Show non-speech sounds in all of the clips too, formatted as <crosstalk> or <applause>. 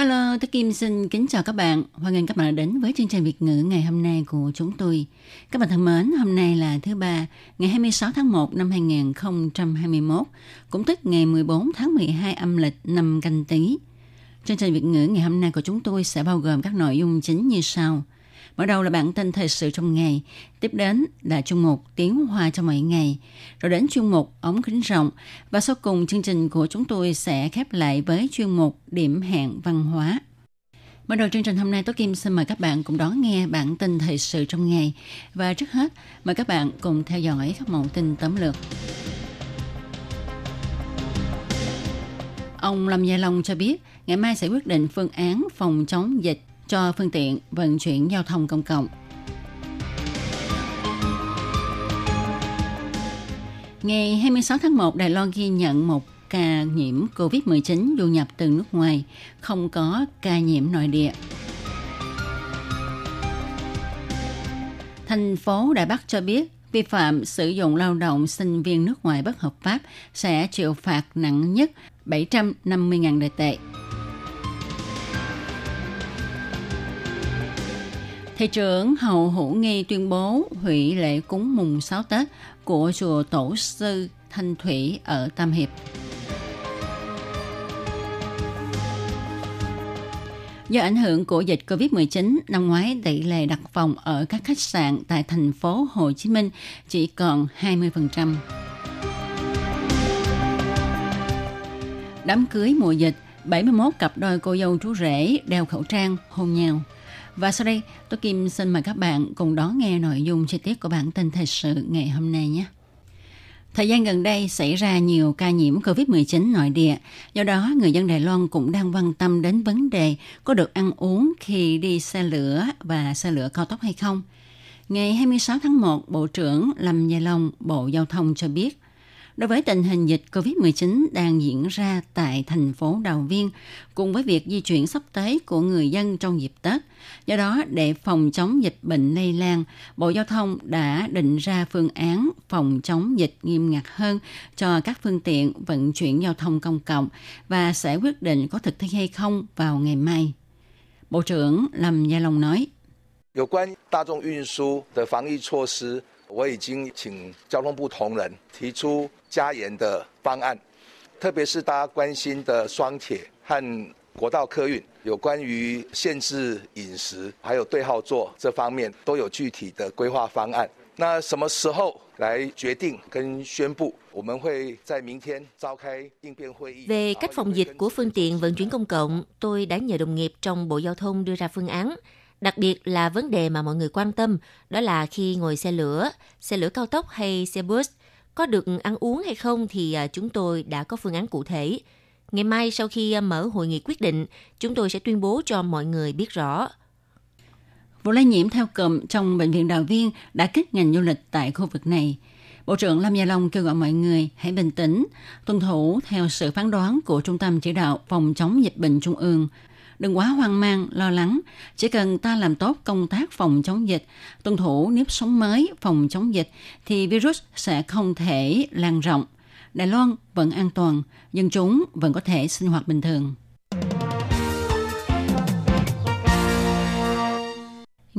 Hello, tôi Kim xin kính chào các bạn. Hoan nghênh các bạn đã đến với chương trình Việt ngữ ngày hôm nay của chúng tôi. Các bạn thân mến, hôm nay là thứ ba, ngày 26 tháng 1 năm 2021, cũng tức ngày 14 tháng 12 âm lịch năm canh tí. Chương trình Việt ngữ ngày hôm nay của chúng tôi sẽ bao gồm các nội dung chính như sau. Mở đầu là bản tin thời sự trong ngày, tiếp đến là chuyên mục tiếng hoa cho mỗi ngày, rồi đến chuyên mục ống kính rộng và sau cùng chương trình của chúng tôi sẽ khép lại với chuyên mục điểm hẹn văn hóa. Mở đầu chương trình hôm nay, Tố Kim xin mời các bạn cùng đón nghe bản tin thời sự trong ngày. Và trước hết, mời các bạn cùng theo dõi các mẫu tin tóm lược. Ông Lâm Gia Long cho biết, ngày mai sẽ quyết định phương án phòng chống dịch cho phương tiện vận chuyển giao thông công cộng. Ngày 26 tháng 1, Đài Loan ghi nhận một ca nhiễm COVID-19 du nhập từ nước ngoài, không có ca nhiễm nội địa. Thành phố Đài Bắc cho biết, vi phạm sử dụng lao động sinh viên nước ngoài bất hợp pháp sẽ chịu phạt nặng nhất 750.000 đại tệ. Thị trưởng hậu Hữu Nghi tuyên bố hủy lễ cúng mùng 6 Tết của chùa Tổ sư Thanh Thủy ở Tam Hiệp. Do ảnh hưởng của dịch Covid-19, năm ngoái tỷ lệ đặt phòng ở các khách sạn tại thành phố Hồ Chí Minh chỉ còn 20%. Đám cưới mùa dịch, 71 cặp đôi cô dâu chú rể đeo khẩu trang hôn nhau. Và sau đây, tôi Kim xin mời các bạn cùng đón nghe nội dung chi tiết của bản tin thời sự ngày hôm nay nhé. Thời gian gần đây xảy ra nhiều ca nhiễm COVID-19 nội địa, do đó người dân Đài Loan cũng đang quan tâm đến vấn đề có được ăn uống khi đi xe lửa và xe lửa cao tốc hay không. Ngày 26 tháng 1, Bộ trưởng Lâm Gia Long, Bộ Giao thông cho biết, Đối với tình hình dịch COVID-19 đang diễn ra tại thành phố Đào Viên, cùng với việc di chuyển sắp tới của người dân trong dịp Tết, do đó để phòng chống dịch bệnh lây lan, Bộ Giao thông đã định ra phương án phòng chống dịch nghiêm ngặt hơn cho các phương tiện vận chuyển giao thông công cộng và sẽ quyết định có thực thi hay không vào ngày mai. Bộ trưởng Lâm Gia Long nói. 有关大众运输的防疫措施， 我已经请交通部同仁提出加严的方案，特别是大家关心的双铁和国道客运，有关于限制饮食还有对号座这方面都有具体的规划方案。那什么时候来决定跟宣布？我们会在明天召开应变会议。Về cách phòng dịch của phương tiện vận chuyển công cộng, tôi đã nhờ đồng nghiệp trong Bộ Giao thông đưa ra phương án. Đặc biệt là vấn đề mà mọi người quan tâm, đó là khi ngồi xe lửa, xe lửa cao tốc hay xe bus, có được ăn uống hay không thì à, chúng tôi đã có phương án cụ thể. Ngày mai sau khi à, mở hội nghị quyết định, chúng tôi sẽ tuyên bố cho mọi người biết rõ. Vụ lây nhiễm theo cụm trong bệnh viện Đào Viên đã kích ngành du lịch tại khu vực này. Bộ trưởng Lâm Gia Long kêu gọi mọi người hãy bình tĩnh, tuân thủ theo sự phán đoán của Trung tâm Chỉ đạo Phòng chống dịch bệnh Trung ương. Đừng quá hoang mang, lo lắng. Chỉ cần ta làm tốt công tác phòng chống dịch, tuân thủ nếp sống mới phòng chống dịch, thì virus sẽ không thể lan rộng. Đài Loan vẫn an toàn, dân chúng vẫn có thể sinh hoạt bình thường.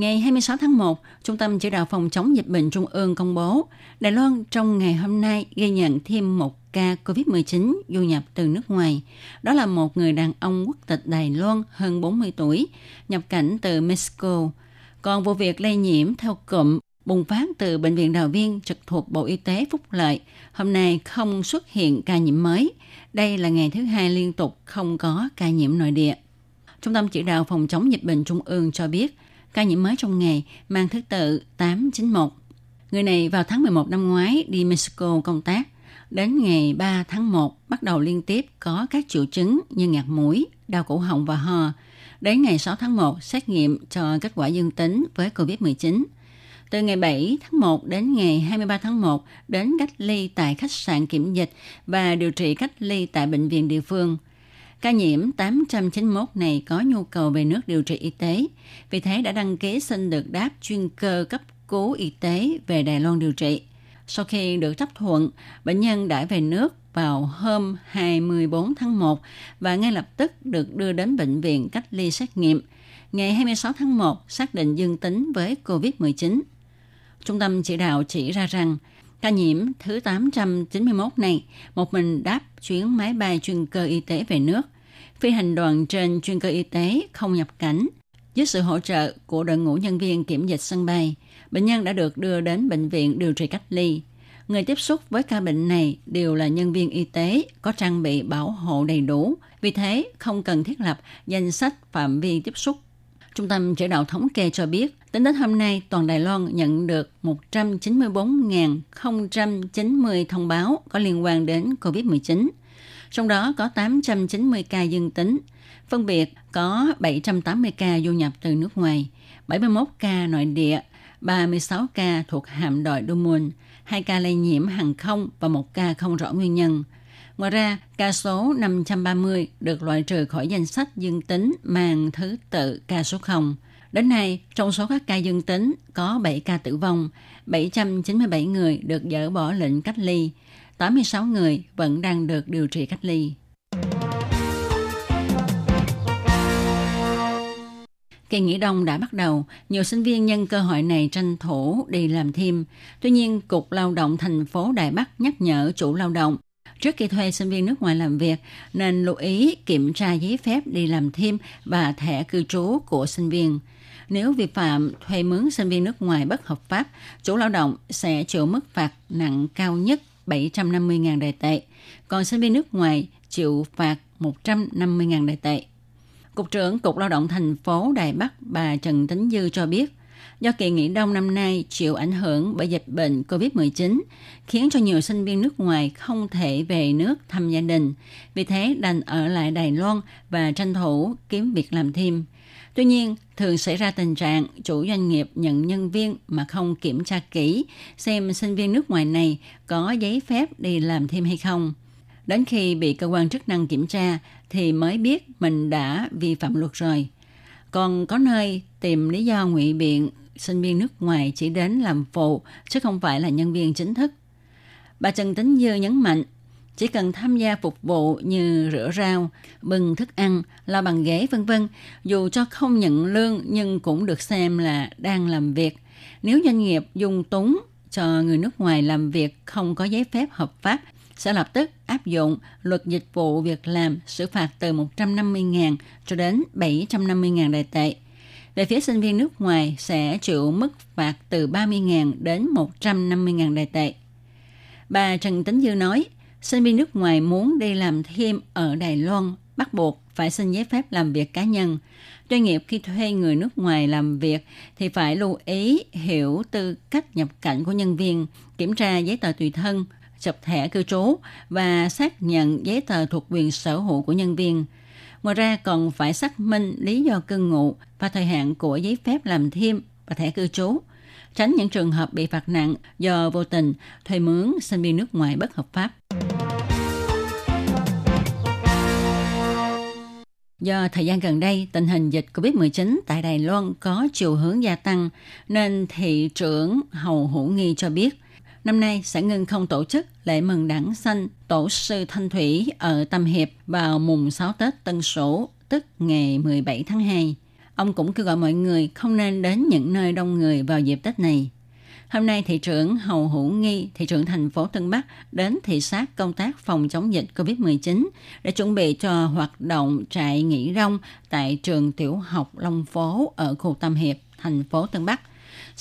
Ngày 26 tháng 1, Trung tâm Chỉ đạo Phòng chống dịch bệnh Trung ương công bố, Đài Loan trong ngày hôm nay ghi nhận thêm một ca COVID-19 du nhập từ nước ngoài. Đó là một người đàn ông quốc tịch Đài Loan hơn 40 tuổi, nhập cảnh từ Mexico. Còn vụ việc lây nhiễm theo cụm bùng phát từ Bệnh viện Đào Viên trực thuộc Bộ Y tế Phúc Lợi, hôm nay không xuất hiện ca nhiễm mới. Đây là ngày thứ hai liên tục không có ca nhiễm nội địa. Trung tâm Chỉ đạo Phòng chống dịch bệnh Trung ương cho biết, ca nhiễm mới trong ngày mang thứ tự 891. Người này vào tháng 11 năm ngoái đi Mexico công tác. Đến ngày 3 tháng 1, bắt đầu liên tiếp có các triệu chứng như ngạt mũi, đau cổ họng và ho. Đến ngày 6 tháng 1, xét nghiệm cho kết quả dương tính với COVID-19. Từ ngày 7 tháng 1 đến ngày 23 tháng 1 đến cách ly tại khách sạn kiểm dịch và điều trị cách ly tại bệnh viện địa phương. Ca nhiễm 891 này có nhu cầu về nước điều trị y tế, vì thế đã đăng ký xin được đáp chuyên cơ cấp cứu y tế về Đài Loan điều trị. Sau khi được chấp thuận, bệnh nhân đã về nước vào hôm 24 tháng 1 và ngay lập tức được đưa đến bệnh viện cách ly xét nghiệm. Ngày 26 tháng 1 xác định dương tính với COVID-19. Trung tâm chỉ đạo chỉ ra rằng ca nhiễm thứ 891 này một mình đáp chuyến máy bay chuyên cơ y tế về nước. Phi hành đoàn trên chuyên cơ y tế không nhập cảnh. Dưới sự hỗ trợ của đội ngũ nhân viên kiểm dịch sân bay, bệnh nhân đã được đưa đến bệnh viện điều trị cách ly. Người tiếp xúc với ca bệnh này đều là nhân viên y tế có trang bị bảo hộ đầy đủ, vì thế không cần thiết lập danh sách phạm vi tiếp xúc. Trung tâm chỉ đạo thống kê cho biết, tính đến hôm nay, toàn Đài Loan nhận được 194.090 thông báo có liên quan đến COVID-19. Trong đó có 890 ca dương tính, phân biệt có 780 ca du nhập từ nước ngoài, 71 ca nội địa, 36 ca thuộc hạm đội Dumont, 2 ca lây nhiễm hàng không và 1 ca không rõ nguyên nhân. Ngoài ra, ca số 530 được loại trừ khỏi danh sách dương tính mang thứ tự ca số 0. Đến nay, trong số các ca dương tính có 7 ca tử vong, 797 người được dỡ bỏ lệnh cách ly, 86 người vẫn đang được điều trị cách ly. Kỳ nghỉ đông đã bắt đầu, nhiều sinh viên nhân cơ hội này tranh thủ đi làm thêm. Tuy nhiên, Cục Lao động thành phố Đài Bắc nhắc nhở chủ lao động trước khi thuê sinh viên nước ngoài làm việc nên lưu ý kiểm tra giấy phép đi làm thêm và thẻ cư trú của sinh viên. Nếu vi phạm thuê mướn sinh viên nước ngoài bất hợp pháp, chủ lao động sẽ chịu mức phạt nặng cao nhất 750.000 đại tệ, còn sinh viên nước ngoài chịu phạt 150.000 đại tệ. Cục trưởng Cục Lao động thành phố Đài Bắc bà Trần Tính Dư cho biết, do kỳ nghỉ đông năm nay chịu ảnh hưởng bởi dịch bệnh COVID-19, khiến cho nhiều sinh viên nước ngoài không thể về nước thăm gia đình. Vì thế đành ở lại Đài Loan và tranh thủ kiếm việc làm thêm. Tuy nhiên, thường xảy ra tình trạng chủ doanh nghiệp nhận nhân viên mà không kiểm tra kỹ xem sinh viên nước ngoài này có giấy phép đi làm thêm hay không. Đến khi bị cơ quan chức năng kiểm tra thì mới biết mình đã vi phạm luật rồi. Còn có nơi tìm lý do ngụy biện sinh viên nước ngoài chỉ đến làm phụ chứ không phải là nhân viên chính thức. Bà Trần Tính Dư nhấn mạnh, chỉ cần tham gia phục vụ như rửa rau, bưng thức ăn, lau bàn ghế vân vân, dù cho không nhận lương nhưng cũng được xem là đang làm việc. Nếu doanh nghiệp dung túng cho người nước ngoài làm việc không có giấy phép hợp pháp sẽ lập tức áp dụng luật dịch vụ việc làm xử phạt từ 150.000 cho đến 750.000 đại tệ. Về phía sinh viên nước ngoài sẽ chịu mức phạt từ 30.000 đến 150.000 đại tệ. Bà Trần Tấn Dư nói, sinh viên nước ngoài muốn đi làm thêm ở Đài Loan bắt buộc phải xin giấy phép làm việc cá nhân. Doanh nghiệp khi thuê người nước ngoài làm việc thì phải lưu ý hiểu tư cách nhập cảnh của nhân viên, kiểm tra giấy tờ tùy thân, chụp thẻ cư trú và xác nhận giấy tờ thuộc quyền sở hữu của nhân viên. Ngoài ra còn phải xác minh lý do cư ngụ và thời hạn của giấy phép làm thêm và thẻ cư trú, tránh những trường hợp bị phạt nặng do vô tình thuê mướn sinh viên nước ngoài bất hợp pháp. Do thời gian gần đây, tình hình dịch COVID-19 tại Đài Loan có chiều hướng gia tăng, nên thị trưởng Hầu Hữu Nghi cho biết – năm nay sẽ ngưng không tổ chức lễ mừng đảng xanh tổ sư Thanh Thủy ở Tâm Hiệp vào mùng 6 Tết Tân Sửu, tức ngày 17 tháng 2. Ông cũng kêu gọi mọi người không nên đến những nơi đông người vào dịp Tết này. Hôm nay, thị trưởng Hầu Hữu Nghi, thị trưởng thành phố Tân Bắc đến thị sát công tác phòng chống dịch COVID-19 để chuẩn bị cho hoạt động trại nghỉ rong tại trường tiểu học Long Phố ở khu Tâm Hiệp, thành phố Tân Bắc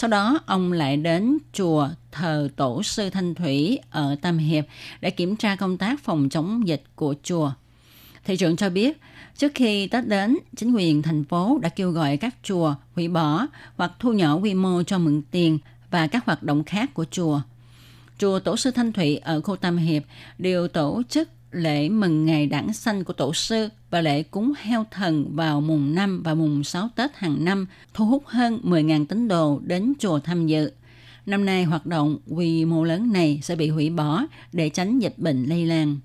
sau đó, ông lại đến chùa thờ tổ sư Thanh Thủy ở Tam Hiệp để kiểm tra công tác phòng chống dịch của chùa. Thị trưởng cho biết, trước khi Tết đến, chính quyền thành phố đã kêu gọi các chùa hủy bỏ hoặc thu nhỏ quy mô cho mượn tiền và các hoạt động khác của chùa. chùa Tổ sư Thanh Thủy ở khu Tam Hiệp đều tổ chức lễ mừng ngày đản sanh của tổ sư và lễ cúng heo thần vào mùng 5 và mùng 6 Tết hàng năm, thu hút hơn 10.000 tín đồ đến chùa tham dự. Năm nay hoạt động quy mô lớn này sẽ bị hủy bỏ để tránh dịch bệnh lây lan.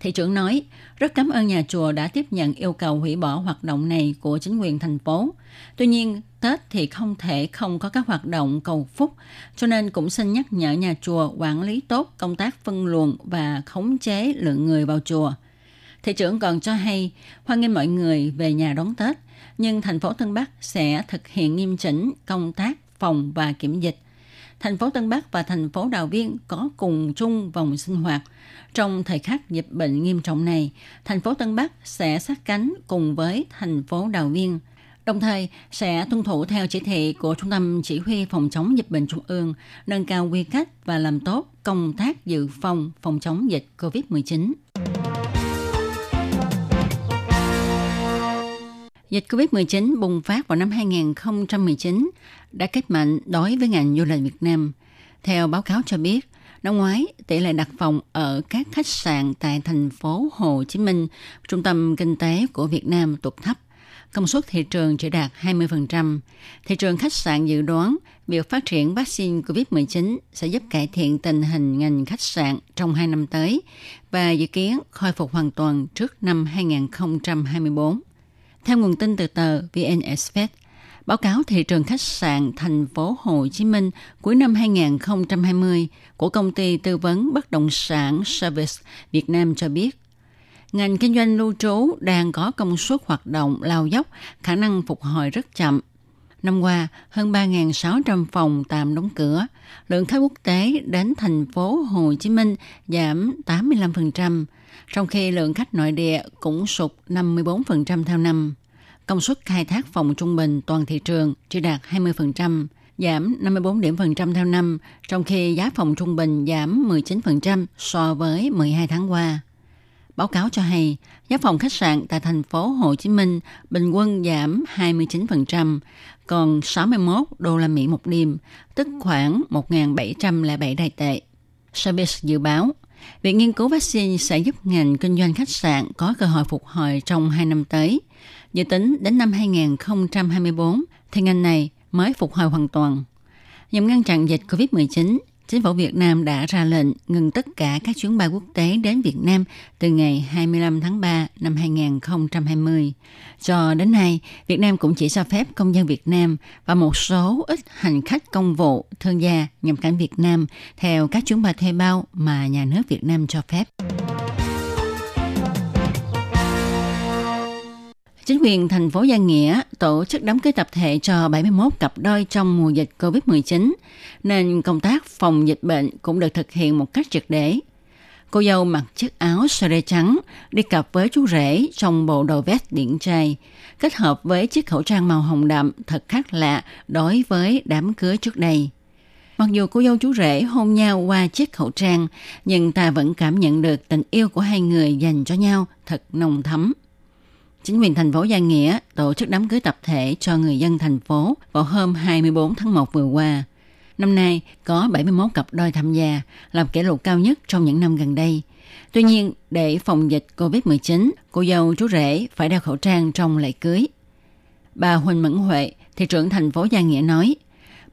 Thị trưởng nói, rất cảm ơn nhà chùa đã tiếp nhận yêu cầu hủy bỏ hoạt động này của chính quyền thành phố. Tuy nhiên, Tết thì không thể không có các hoạt động cầu phúc, cho nên cũng xin nhắc nhở nhà chùa quản lý tốt công tác phân luồng và khống chế lượng người vào chùa. Thị trưởng còn cho hay, hoan nghênh mọi người về nhà đón Tết, nhưng thành phố Tân Bắc sẽ thực hiện nghiêm chỉnh công tác phòng và kiểm dịch. Thành phố Tân Bắc và thành phố Đào Viên có cùng chung vòng sinh hoạt. Trong thời khắc dịch bệnh nghiêm trọng này, thành phố Tân Bắc sẽ sát cánh cùng với thành phố Đào Viên – đồng thời sẽ tuân thủ theo chỉ thị của Trung tâm Chỉ huy Phòng chống dịch bệnh Trung ương, nâng cao quy cách và làm tốt công tác dự phòng phòng chống dịch COVID-19. Dịch COVID-19 bùng phát vào năm 2019 đã kết mạnh đối với ngành du lịch Việt Nam. Theo báo cáo cho biết, năm ngoái, tỷ lệ đặt phòng ở các khách sạn tại thành phố Hồ Chí Minh, trung tâm kinh tế của Việt Nam tụt thấp công suất thị trường chỉ đạt 20%. Thị trường khách sạn dự đoán việc phát triển vaccine COVID-19 sẽ giúp cải thiện tình hình ngành khách sạn trong hai năm tới và dự kiến khôi phục hoàn toàn trước năm 2024. Theo nguồn tin từ tờ VN Express, báo cáo thị trường khách sạn thành phố Hồ Chí Minh cuối năm 2020 của công ty tư vấn bất động sản Service Việt Nam cho biết ngành kinh doanh lưu trú đang có công suất hoạt động lao dốc, khả năng phục hồi rất chậm. Năm qua, hơn 3.600 phòng tạm đóng cửa. Lượng khách quốc tế đến thành phố Hồ Chí Minh giảm 85%, trong khi lượng khách nội địa cũng sụt 54% theo năm. Công suất khai thác phòng trung bình toàn thị trường chỉ đạt 20%, giảm 54 điểm phần trăm theo năm, trong khi giá phòng trung bình giảm 19% so với 12 tháng qua. Báo cáo cho hay, giá phòng khách sạn tại thành phố Hồ Chí Minh bình quân giảm 29%, còn 61 đô la Mỹ một đêm, tức khoảng 1.707 đại tệ. Service dự báo, việc nghiên cứu vaccine sẽ giúp ngành kinh doanh khách sạn có cơ hội phục hồi trong 2 năm tới. Dự tính đến năm 2024 thì ngành này mới phục hồi hoàn toàn. Nhằm ngăn chặn dịch COVID-19, chính phủ Việt Nam đã ra lệnh ngừng tất cả các chuyến bay quốc tế đến Việt Nam từ ngày 25 tháng 3 năm 2020. Cho đến nay, Việt Nam cũng chỉ cho phép công dân Việt Nam và một số ít hành khách công vụ, thương gia nhập cảnh Việt Nam theo các chuyến bay thuê bao mà nhà nước Việt Nam cho phép. Chính quyền thành phố Gia Nghĩa tổ chức đám cưới tập thể cho 71 cặp đôi trong mùa dịch COVID-19, nên công tác phòng dịch bệnh cũng được thực hiện một cách triệt để. Cô dâu mặc chiếc áo sơ rê trắng, đi cặp với chú rể trong bộ đồ vest điện trai, kết hợp với chiếc khẩu trang màu hồng đậm thật khác lạ đối với đám cưới trước đây. Mặc dù cô dâu chú rể hôn nhau qua chiếc khẩu trang, nhưng ta vẫn cảm nhận được tình yêu của hai người dành cho nhau thật nồng thắm. Chính quyền thành phố Gia Nghĩa tổ chức đám cưới tập thể cho người dân thành phố vào hôm 24 tháng 1 vừa qua. Năm nay có 71 cặp đôi tham gia, làm kỷ lục cao nhất trong những năm gần đây. Tuy nhiên, để phòng dịch COVID-19, cô dâu chú rể phải đeo khẩu trang trong lễ cưới. Bà Huỳnh Mẫn Huệ, thị trưởng thành phố Gia Nghĩa nói,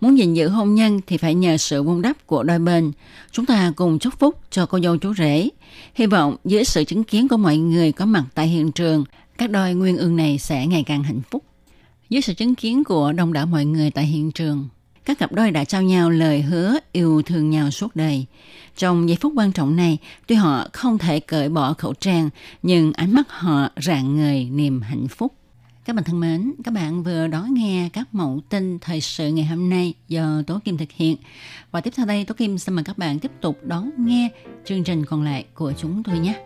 muốn gìn giữ hôn nhân thì phải nhờ sự vun đắp của đôi bên. Chúng ta cùng chúc phúc cho cô dâu chú rể. Hy vọng dưới sự chứng kiến của mọi người có mặt tại hiện trường, các đôi nguyên ương này sẽ ngày càng hạnh phúc. Dưới sự chứng kiến của đông đảo mọi người tại hiện trường, các cặp đôi đã trao nhau lời hứa yêu thương nhau suốt đời. Trong giây phút quan trọng này, tuy họ không thể cởi bỏ khẩu trang, nhưng ánh mắt họ rạng ngời niềm hạnh phúc. Các bạn thân mến, các bạn vừa đón nghe các mẫu tin thời sự ngày hôm nay do Tố Kim thực hiện. Và tiếp theo đây, Tố Kim xin mời các bạn tiếp tục đón nghe chương trình còn lại của chúng tôi nhé.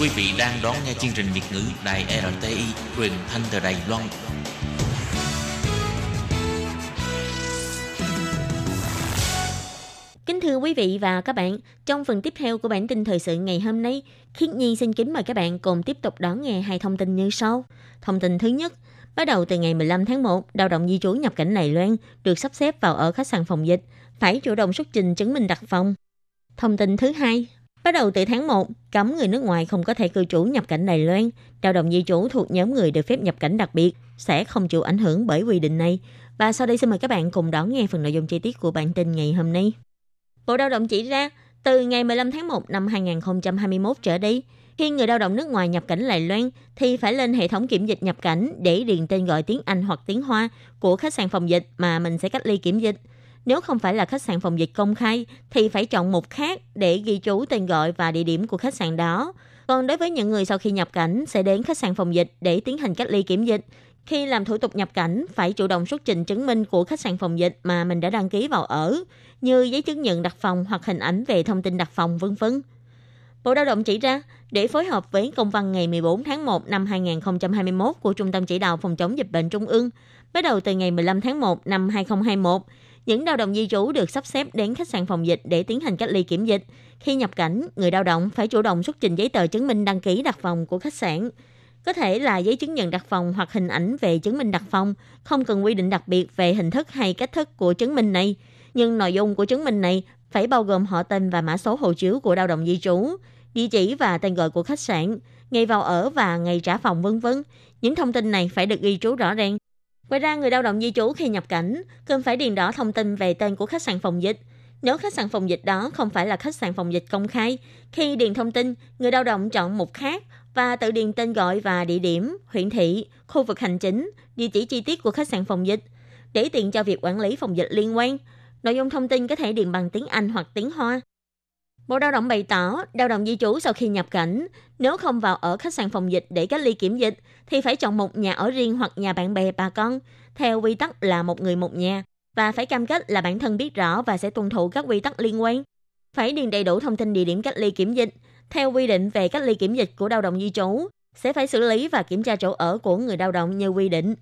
Quý vị đang đón nghe chương trình Việt ngữ Đài RTI truyền thanh từ Đài Loan. Kính thưa quý vị và các bạn, trong phần tiếp theo của bản tin thời sự ngày hôm nay, Khiết Nhi xin kính mời các bạn cùng tiếp tục đón nghe hai thông tin như sau. Thông tin thứ nhất, bắt đầu từ ngày 15 tháng 1, lao động di trú nhập cảnh Đài Loan được sắp xếp vào ở khách sạn phòng dịch, phải chủ động xuất trình chứng minh đặt phòng. Thông tin thứ hai, Bắt đầu từ tháng 1, cấm người nước ngoài không có thể cư trú nhập cảnh Đài Loan. Lao động di trú thuộc nhóm người được phép nhập cảnh đặc biệt sẽ không chịu ảnh hưởng bởi quy định này. Và sau đây xin mời các bạn cùng đón nghe phần nội dung chi tiết của bản tin ngày hôm nay. Bộ Lao động chỉ ra, từ ngày 15 tháng 1 năm 2021 trở đi, khi người lao động nước ngoài nhập cảnh Đài Loan thì phải lên hệ thống kiểm dịch nhập cảnh để điền tên gọi tiếng Anh hoặc tiếng Hoa của khách sạn phòng dịch mà mình sẽ cách ly kiểm dịch. Nếu không phải là khách sạn phòng dịch công khai thì phải chọn một khác để ghi chú tên gọi và địa điểm của khách sạn đó. Còn đối với những người sau khi nhập cảnh sẽ đến khách sạn phòng dịch để tiến hành cách ly kiểm dịch, khi làm thủ tục nhập cảnh phải chủ động xuất trình chứng minh của khách sạn phòng dịch mà mình đã đăng ký vào ở, như giấy chứng nhận đặt phòng hoặc hình ảnh về thông tin đặt phòng vân vân. Bộ Lao động chỉ ra, để phối hợp với công văn ngày 14 tháng 1 năm 2021 của Trung tâm Chỉ đạo Phòng chống dịch bệnh Trung ương, bắt đầu từ ngày 15 tháng 1 năm 2021, những lao động di trú được sắp xếp đến khách sạn phòng dịch để tiến hành cách ly kiểm dịch. Khi nhập cảnh, người lao động phải chủ động xuất trình giấy tờ chứng minh đăng ký đặt phòng của khách sạn. Có thể là giấy chứng nhận đặt phòng hoặc hình ảnh về chứng minh đặt phòng, không cần quy định đặc biệt về hình thức hay cách thức của chứng minh này. Nhưng nội dung của chứng minh này phải bao gồm họ tên và mã số hộ chiếu của lao động di trú, địa chỉ và tên gọi của khách sạn, ngày vào ở và ngày trả phòng vân vân. Những thông tin này phải được ghi chú rõ ràng Ngoài ra, người lao động di trú khi nhập cảnh cần phải điền rõ thông tin về tên của khách sạn phòng dịch. Nếu khách sạn phòng dịch đó không phải là khách sạn phòng dịch công khai, khi điền thông tin, người lao động chọn mục khác và tự điền tên gọi và địa điểm, huyện thị, khu vực hành chính, địa chỉ chi tiết của khách sạn phòng dịch để tiện cho việc quản lý phòng dịch liên quan. Nội dung thông tin có thể điền bằng tiếng Anh hoặc tiếng Hoa. Bộ Lao động bày tỏ, lao động di trú sau khi nhập cảnh, nếu không vào ở khách sạn phòng dịch để cách ly kiểm dịch, thì phải chọn một nhà ở riêng hoặc nhà bạn bè bà con, theo quy tắc là một người một nhà, và phải cam kết là bản thân biết rõ và sẽ tuân thủ các quy tắc liên quan. Phải điền đầy đủ thông tin địa điểm cách ly kiểm dịch, theo quy định về cách ly kiểm dịch của lao động di trú, sẽ phải xử lý và kiểm tra chỗ ở của người lao động như quy định.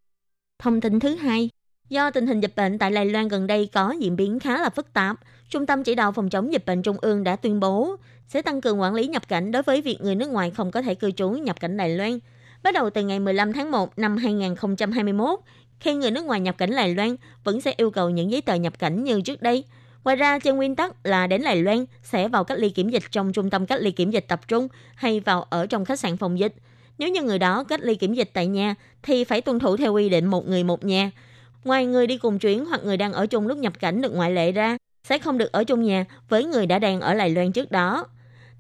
Thông tin thứ hai, do tình hình dịch bệnh tại Đài Loan gần đây có diễn biến khá là phức tạp, Trung tâm Chỉ đạo Phòng chống dịch bệnh Trung ương đã tuyên bố sẽ tăng cường quản lý nhập cảnh đối với việc người nước ngoài không có thể cư trú nhập cảnh Đài Loan. Bắt đầu từ ngày 15 tháng 1 năm 2021, khi người nước ngoài nhập cảnh Đài Loan vẫn sẽ yêu cầu những giấy tờ nhập cảnh như trước đây. Ngoài ra, trên nguyên tắc là đến Đài Loan sẽ vào cách ly kiểm dịch trong trung tâm cách ly kiểm dịch tập trung hay vào ở trong khách sạn phòng dịch. Nếu như người đó cách ly kiểm dịch tại nhà thì phải tuân thủ theo quy định một người một nhà. Ngoài người đi cùng chuyến hoặc người đang ở chung lúc nhập cảnh được ngoại lệ ra, sẽ không được ở chung nhà với người đã đang ở Đài Loan trước đó.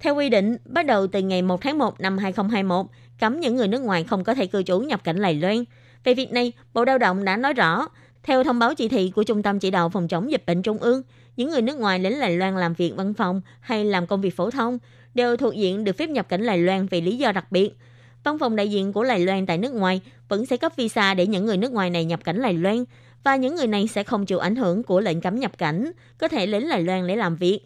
Theo quy định, bắt đầu từ ngày 1 tháng 1 năm 2021, cấm những người nước ngoài không có thể cư trú nhập cảnh Đài Loan. Về việc này, Bộ Lao động đã nói rõ, theo thông báo chỉ thị của Trung tâm Chỉ đạo Phòng chống dịch bệnh Trung ương, những người nước ngoài đến Đài Loan làm việc văn phòng hay làm công việc phổ thông đều thuộc diện được phép nhập cảnh Đài Loan vì lý do đặc biệt. Văn phòng đại diện của Đài Loan tại nước ngoài vẫn sẽ cấp visa để những người nước ngoài này nhập cảnh Đài Loan và những người này sẽ không chịu ảnh hưởng của lệnh cấm nhập cảnh, có thể đến Đài Loan để làm việc.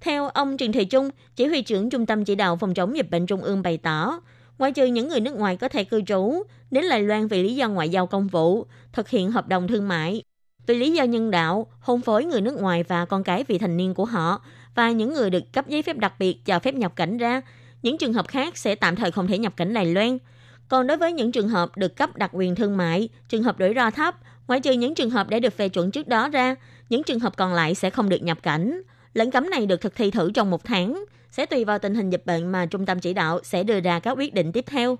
Theo ông Trần Thị Trung, chỉ huy trưởng Trung tâm Chỉ đạo Phòng chống dịch bệnh Trung ương bày tỏ, ngoại trừ những người nước ngoài có thể cư trú, đến Đài Loan vì lý do ngoại giao công vụ, thực hiện hợp đồng thương mại, vì lý do nhân đạo, hôn phối người nước ngoài và con cái vị thành niên của họ, và những người được cấp giấy phép đặc biệt cho phép nhập cảnh ra, những trường hợp khác sẽ tạm thời không thể nhập cảnh Đài Loan. Còn đối với những trường hợp được cấp đặc quyền thương mại, trường hợp rủi ro thấp, ngoại trừ những trường hợp đã được phê chuẩn trước đó ra, những trường hợp còn lại sẽ không được nhập cảnh. Lệnh cấm này được thực thi thử trong một tháng, sẽ tùy vào tình hình dịch bệnh mà trung tâm chỉ đạo sẽ đưa ra các quyết định tiếp theo.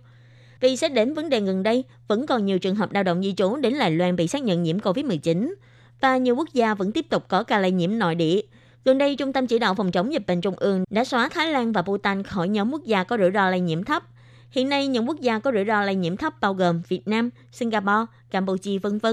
Vì xét đến vấn đề gần đây, vẫn còn nhiều trường hợp lao động di trú đến Đài Loan bị xác nhận nhiễm COVID-19 và nhiều quốc gia vẫn tiếp tục có ca lây nhiễm nội địa. Gần đây, Trung tâm Chỉ đạo Phòng chống dịch bệnh Trung ương đã xóa Thái Lan và Bhutan khỏi nhóm quốc gia có rủi ro lây nhiễm thấp. Hiện nay, những quốc gia có rủi ro lây nhiễm thấp bao gồm Việt Nam, Singapore, Campuchia, v.v.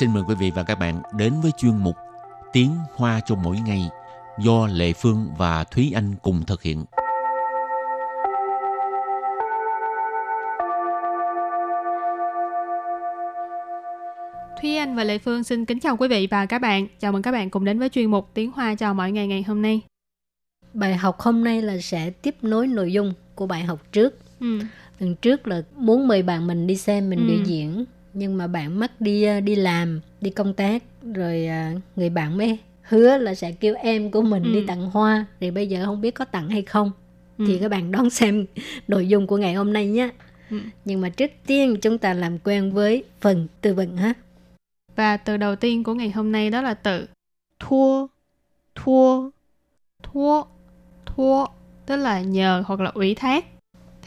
xin mời quý vị và các bạn đến với chuyên mục Tiếng Hoa cho mỗi ngày do Lệ Phương và Thúy Anh cùng thực hiện. Thúy Anh và Lệ Phương xin kính chào quý vị và các bạn. Chào mừng các bạn cùng đến với chuyên mục Tiếng Hoa cho mỗi ngày ngày hôm nay. Bài học hôm nay là sẽ tiếp nối nội dung của bài học trước. Ừ. Lần trước là muốn mời bạn mình đi xem mình Ừ. biểu diễn nhưng mà bạn mất đi ờ, đi làm, đi công tác rồi à, người bạn mới hứa là sẽ kêu em của mình Ừ. đi tặng hoa thì bây giờ không biết có tặng hay không. Ừ. Thì các bạn đón <laughs> xem nội dung của ngày hôm nay nhé. Ừ. Nhưng mà trước tiên chúng ta làm quen với phần từ vựng ha. Và từ đầu tiên của ngày hôm nay đó là từ thua, thua, thua, thua, tức là nhờ hoặc là ủy thác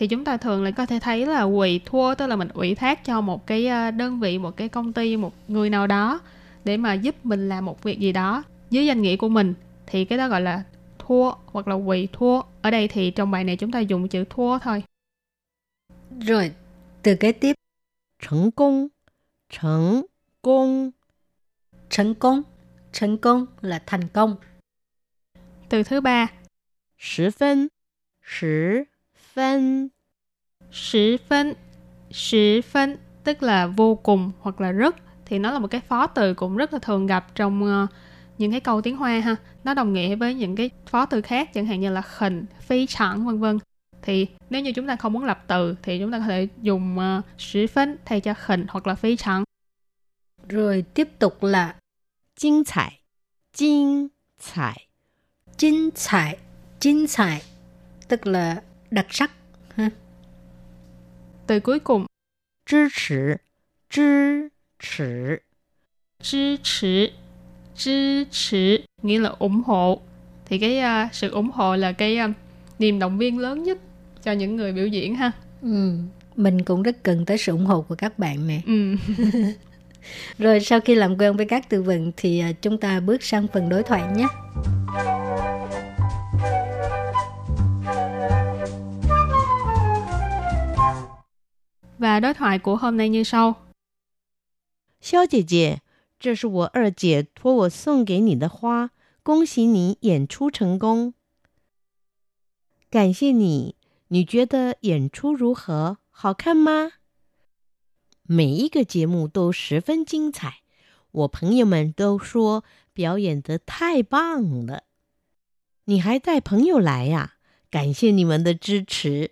Thì chúng ta thường là có thể thấy là quỳ thua tức là mình ủy thác cho một cái ờ, đơn vị, một cái công ty, một người nào đó để mà giúp mình làm một việc gì đó dưới danh nghĩa của mình thì cái đó gọi là thua hoặc là quỳ thua. Ở đây thì trong bài này chúng ta dùng chữ thua thôi. Rồi, từ kế tiếp 成功，成功， thành công. Thành công là thành công. Từ thứ ba, 十分，十分， 十phân十phân tức là vô cùng hoặc là rất thì nó là một cái phó từ cũng rất là thường gặp trong ờ, những cái câu tiếng Hoa ha nó đồng nghĩa với những cái phó từ khác chẳng hạn như là khỉnh phi chẳng vân vân thì nếu như chúng ta không muốn lập từ thì chúng ta có thể dùng uh, sử phân thay cho khỉnh hoặc là phi chẳng Rồi tiếp tục là 精彩，精彩， chính彩. Chính彩tức là đặc sắc. Ha. từ cuối cùng 支持，支持， 支持支持nghĩa là ủng hộ thì cái ờ, sự ủng hộ là cái ờ, niềm động viên lớn nhất cho những người biểu diễn ha Ừ. Mình cũng rất cần tới sự ủng hộ của các bạn nè. ừ. <laughs> Rồi sau khi làm quen với các từ vựng thì à, chúng ta bước sang phần đối thoại nhé. Và đối thoại của hôm nay như sau. 肖姐姐，这是我二姐托我送给你的花，恭喜你演出成功。感谢你，你觉得演出如何？好看吗？每一个节目都十分精彩，我朋友们都说表演得太棒了。你还带朋友来呀、感谢你们的支持。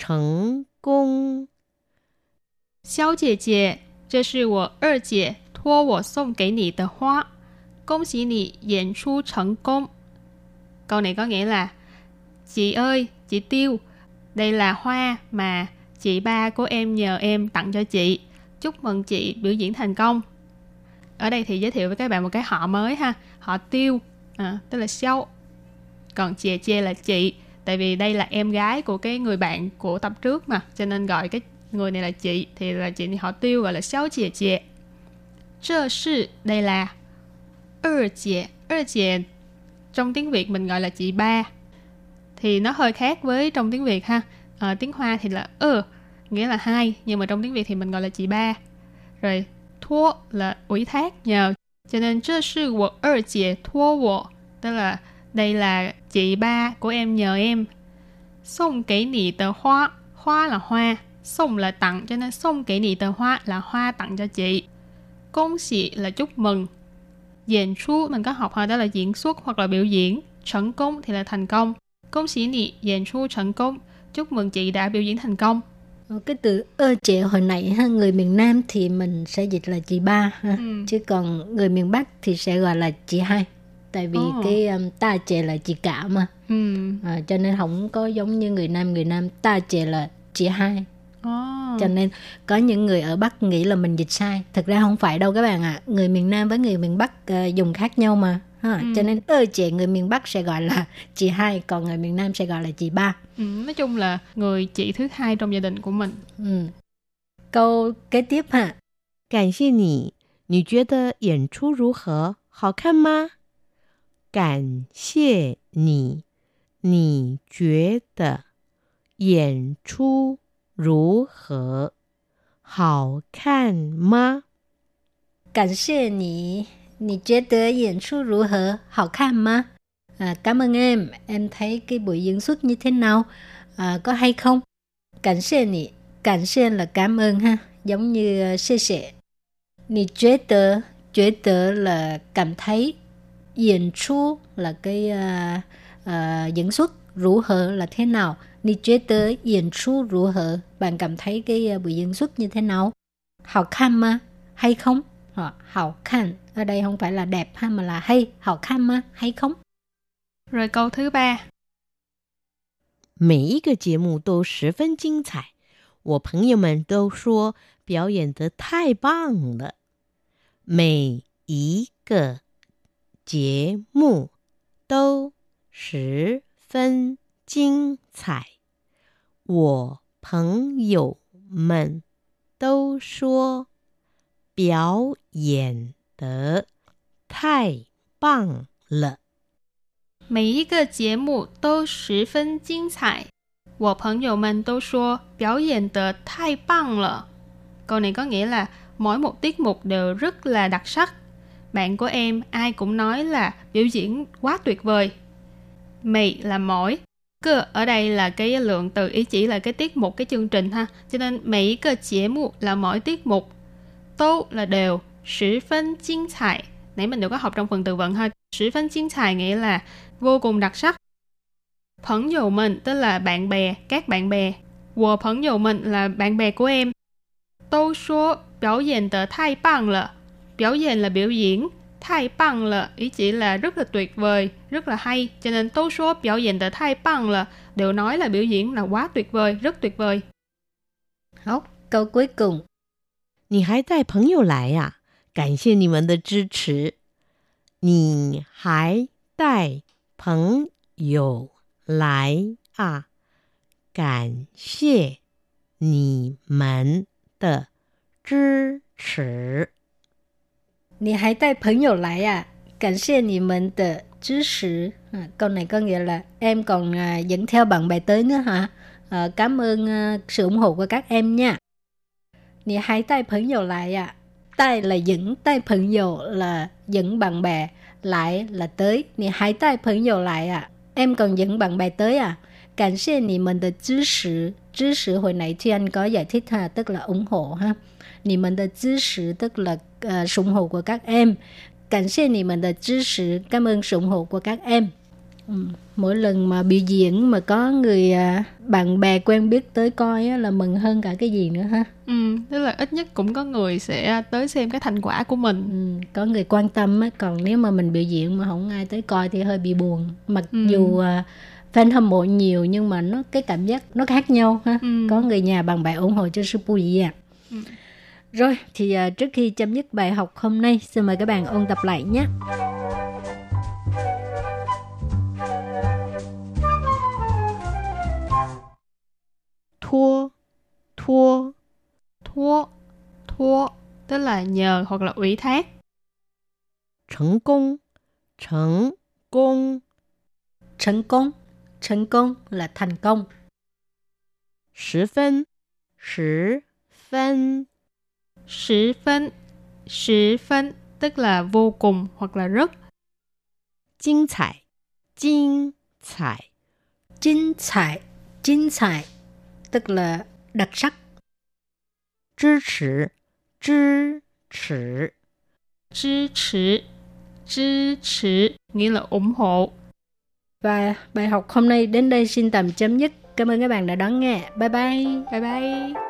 成功。肖姐姐，这是我二姐托我送给你的花，恭喜你演出成功。Câu này có nghĩa là Chị ơi, chị Tiêu, đây là hoa mà chị ba của em nhờ em tặng cho chị. Chúc mừng chị biểu diễn thành công. Ở đây thì giới thiệu với các bạn một cái họ mới ha, họ Tiêu, à, tức là Xiao. Còn chị chê là chị, tại vì đây là em gái của cái người bạn của tập trước mà cho nên gọi cái người này là chị thì là chị họ tiêu gọi là sáu chị chị chơ sư đây là ơ chị ơ chị trong tiếng việt mình gọi là chị ba. Thì nó hơi khác với trong tiếng việt ha. À, tiếng hoa thì là ơ nghĩa là hai nhưng mà trong tiếng việt thì mình gọi là chị ba. Rồi thua là ủy thác nhờ. Cho nên chơ sư của ơ chị thua tức là đây là chị ba của em nhờ em. Xong kỹ nị tờ hoa. Hoa là hoa. Xong là tặng cho nên xong kỹ nị tờ hoa là hoa tặng cho chị. Công sĩ là chúc mừng. Diễn xuất mình có học hồi đó là diễn xuất hoặc là biểu diễn. Thành công thì là thành công. Công sĩ nị diễn xuất thành công. Chúc mừng chị đã biểu diễn thành công. Ờ, cái từ ơ chị hồi nãy ha người miền Nam thì mình sẽ dịch là chị ba ha. Ừ. chứ còn người miền Bắc thì sẽ gọi là chị hai tại vì Ồ. cái um, ta chè là chị cả mà Ừ. à, cho nên không có giống như người Nam người Nam ta chè là chị hai Oh. cho nên có những người ở Bắc nghĩ là mình dịch sai thực ra không phải đâu các bạn ạ người miền Nam với người miền Bắc ờ, dùng khác nhau mà ha. Ừ. cho nên ơ chị người miền Bắc sẽ gọi là <laughs> chị hai còn người miền Nam sẽ gọi là chị ba Ừ, nói chung là người chị thứ hai trong gia đình của mình. ừ. câu kế tiếp ha 感谢你，你觉得演出如何？好看吗？ 感谢你，你觉得演出如何？好看吗？ Cảm ơn你,你觉得演出如何？好看吗？À, cảm ơn em, em thấy cái buổi diễn xuất như thế nào? À, có hay không? Cảm ơn你, cảm ơn là cảm ơn ha, giống như uh, xê xệ. Nì chế tờ, chế tờ là cảm thấy, diễn chu là cái uh, uh, diễn xuất, rủ hở là thế nào? Nì chế tờ diễn chu rủ hở, bạn cảm thấy cái uh, buổi diễn xuất như thế nào? Hào khăn mà, hay không? Họ hào khăn, ở đây không phải là đẹp ha mà là hay, hào khăn mà, hay không? Rồi câu thứ ba. 每一个节目都十分精彩，我朋友们都说表演得太棒了。每一个 节目都十分精彩，我朋友们都说表演得太棒了。每一个节目都十分精彩。我朋友们都说表演得太棒了。Câu này có nghĩa là mỗi một tiết mục đều rất là đặc sắc. Bạn của em ai cũng nói là biểu diễn quá tuyệt vời. Mì là mỗi. Cơ ở đây là cái lượng từ ý chỉ là cái tiết mục, cái chương trình ha. Cho nên mấy cơ chế mục là mỗi tiết mục. Tô là đều. Sử phân chính 彩. Nãy mình đều có học trong phần từ vựng ha. Sử phân chính 彩 nghĩa là vô cùng đặc sắc. phấn dầu mình tức là bạn bè, các bạn bè. Wo phấn dầu mình là bạn bè của em. Tô số biểu diễn tờ thay bằng biểu diễn là biểu diễn thay bằng là ý chỉ là rất là tuyệt vời, rất là hay. Cho nên tô số biểu diễn tờ thay bằng là đều nói là biểu diễn là quá tuyệt vời, rất tuyệt vời. Hóc, câu cuối cùng. 你还带朋友来呀、感谢你们的支持。你还带朋友来啊！感谢你们的支持。 Nì hãy tay phấn nhau lại à. Cảm ơn nì mình tờ支持. À, câu này có nghĩa là em còn à, dẫn theo bạn bè tới nữa hả? À, cảm ơn à, sự ủng hộ của các em nha. Nì hãy tay phấn nhau lại à. Tay là dẫn, tay phấn nhau là dẫn bạn bè, lại là tới. Nì hãy tay phấn nhau lại à. Em còn dẫn bạn bè tới à? Cảm ơn nì mình tờ 支持. 支持 hồi nãy thì anh có giải thích ha, tức là ủng hộ ha. Nì mình tờ 支持 tức là uh, sự ủng hộ của các em. Cảm ơn nì mình tờ 支持, cảm ơn sự ủng hộ của các em. Ừ. Mỗi lần mà biểu diễn mà có người à, bạn bè quen biết tới coi á, là mừng hơn cả cái gì nữa ha. Ừ, tức là ít nhất cũng có người sẽ tới xem cái thành quả của mình. Ừ, có người quan tâm á, còn nếu mà mình biểu diễn mà không ai tới coi thì hơi bị buồn. Mặc Ừ. dù à, fan hâm mộ nhiều nhưng mà nó cái cảm giác nó khác nhau ha. Ừ. Có người nhà bạn bè ủng hộ cho sư bù gì à. Ừ. Rồi, thì à, trước khi chấm dứt bài học hôm nay, xin mời các bạn ôn tập lại nhé. Thua, thua, thua, thua, tức là nhờ hoặc là ủy thác. Thành công, thành công, thành công, thành công là thành công. 10 phân, 10 phân 十分十分 Sử phân, sử phân, tức là vô cùng hoặc là rất. 精彩 精彩 Chính彩, chính彩, tức là đặc sắc. 支持支持 支持,支持nghĩa là ủng hộ. Và bài học hôm nay đến đây xin tạm chấm dứt. Cảm ơn các bạn đã đón nghe. Bye bye. Bye bye.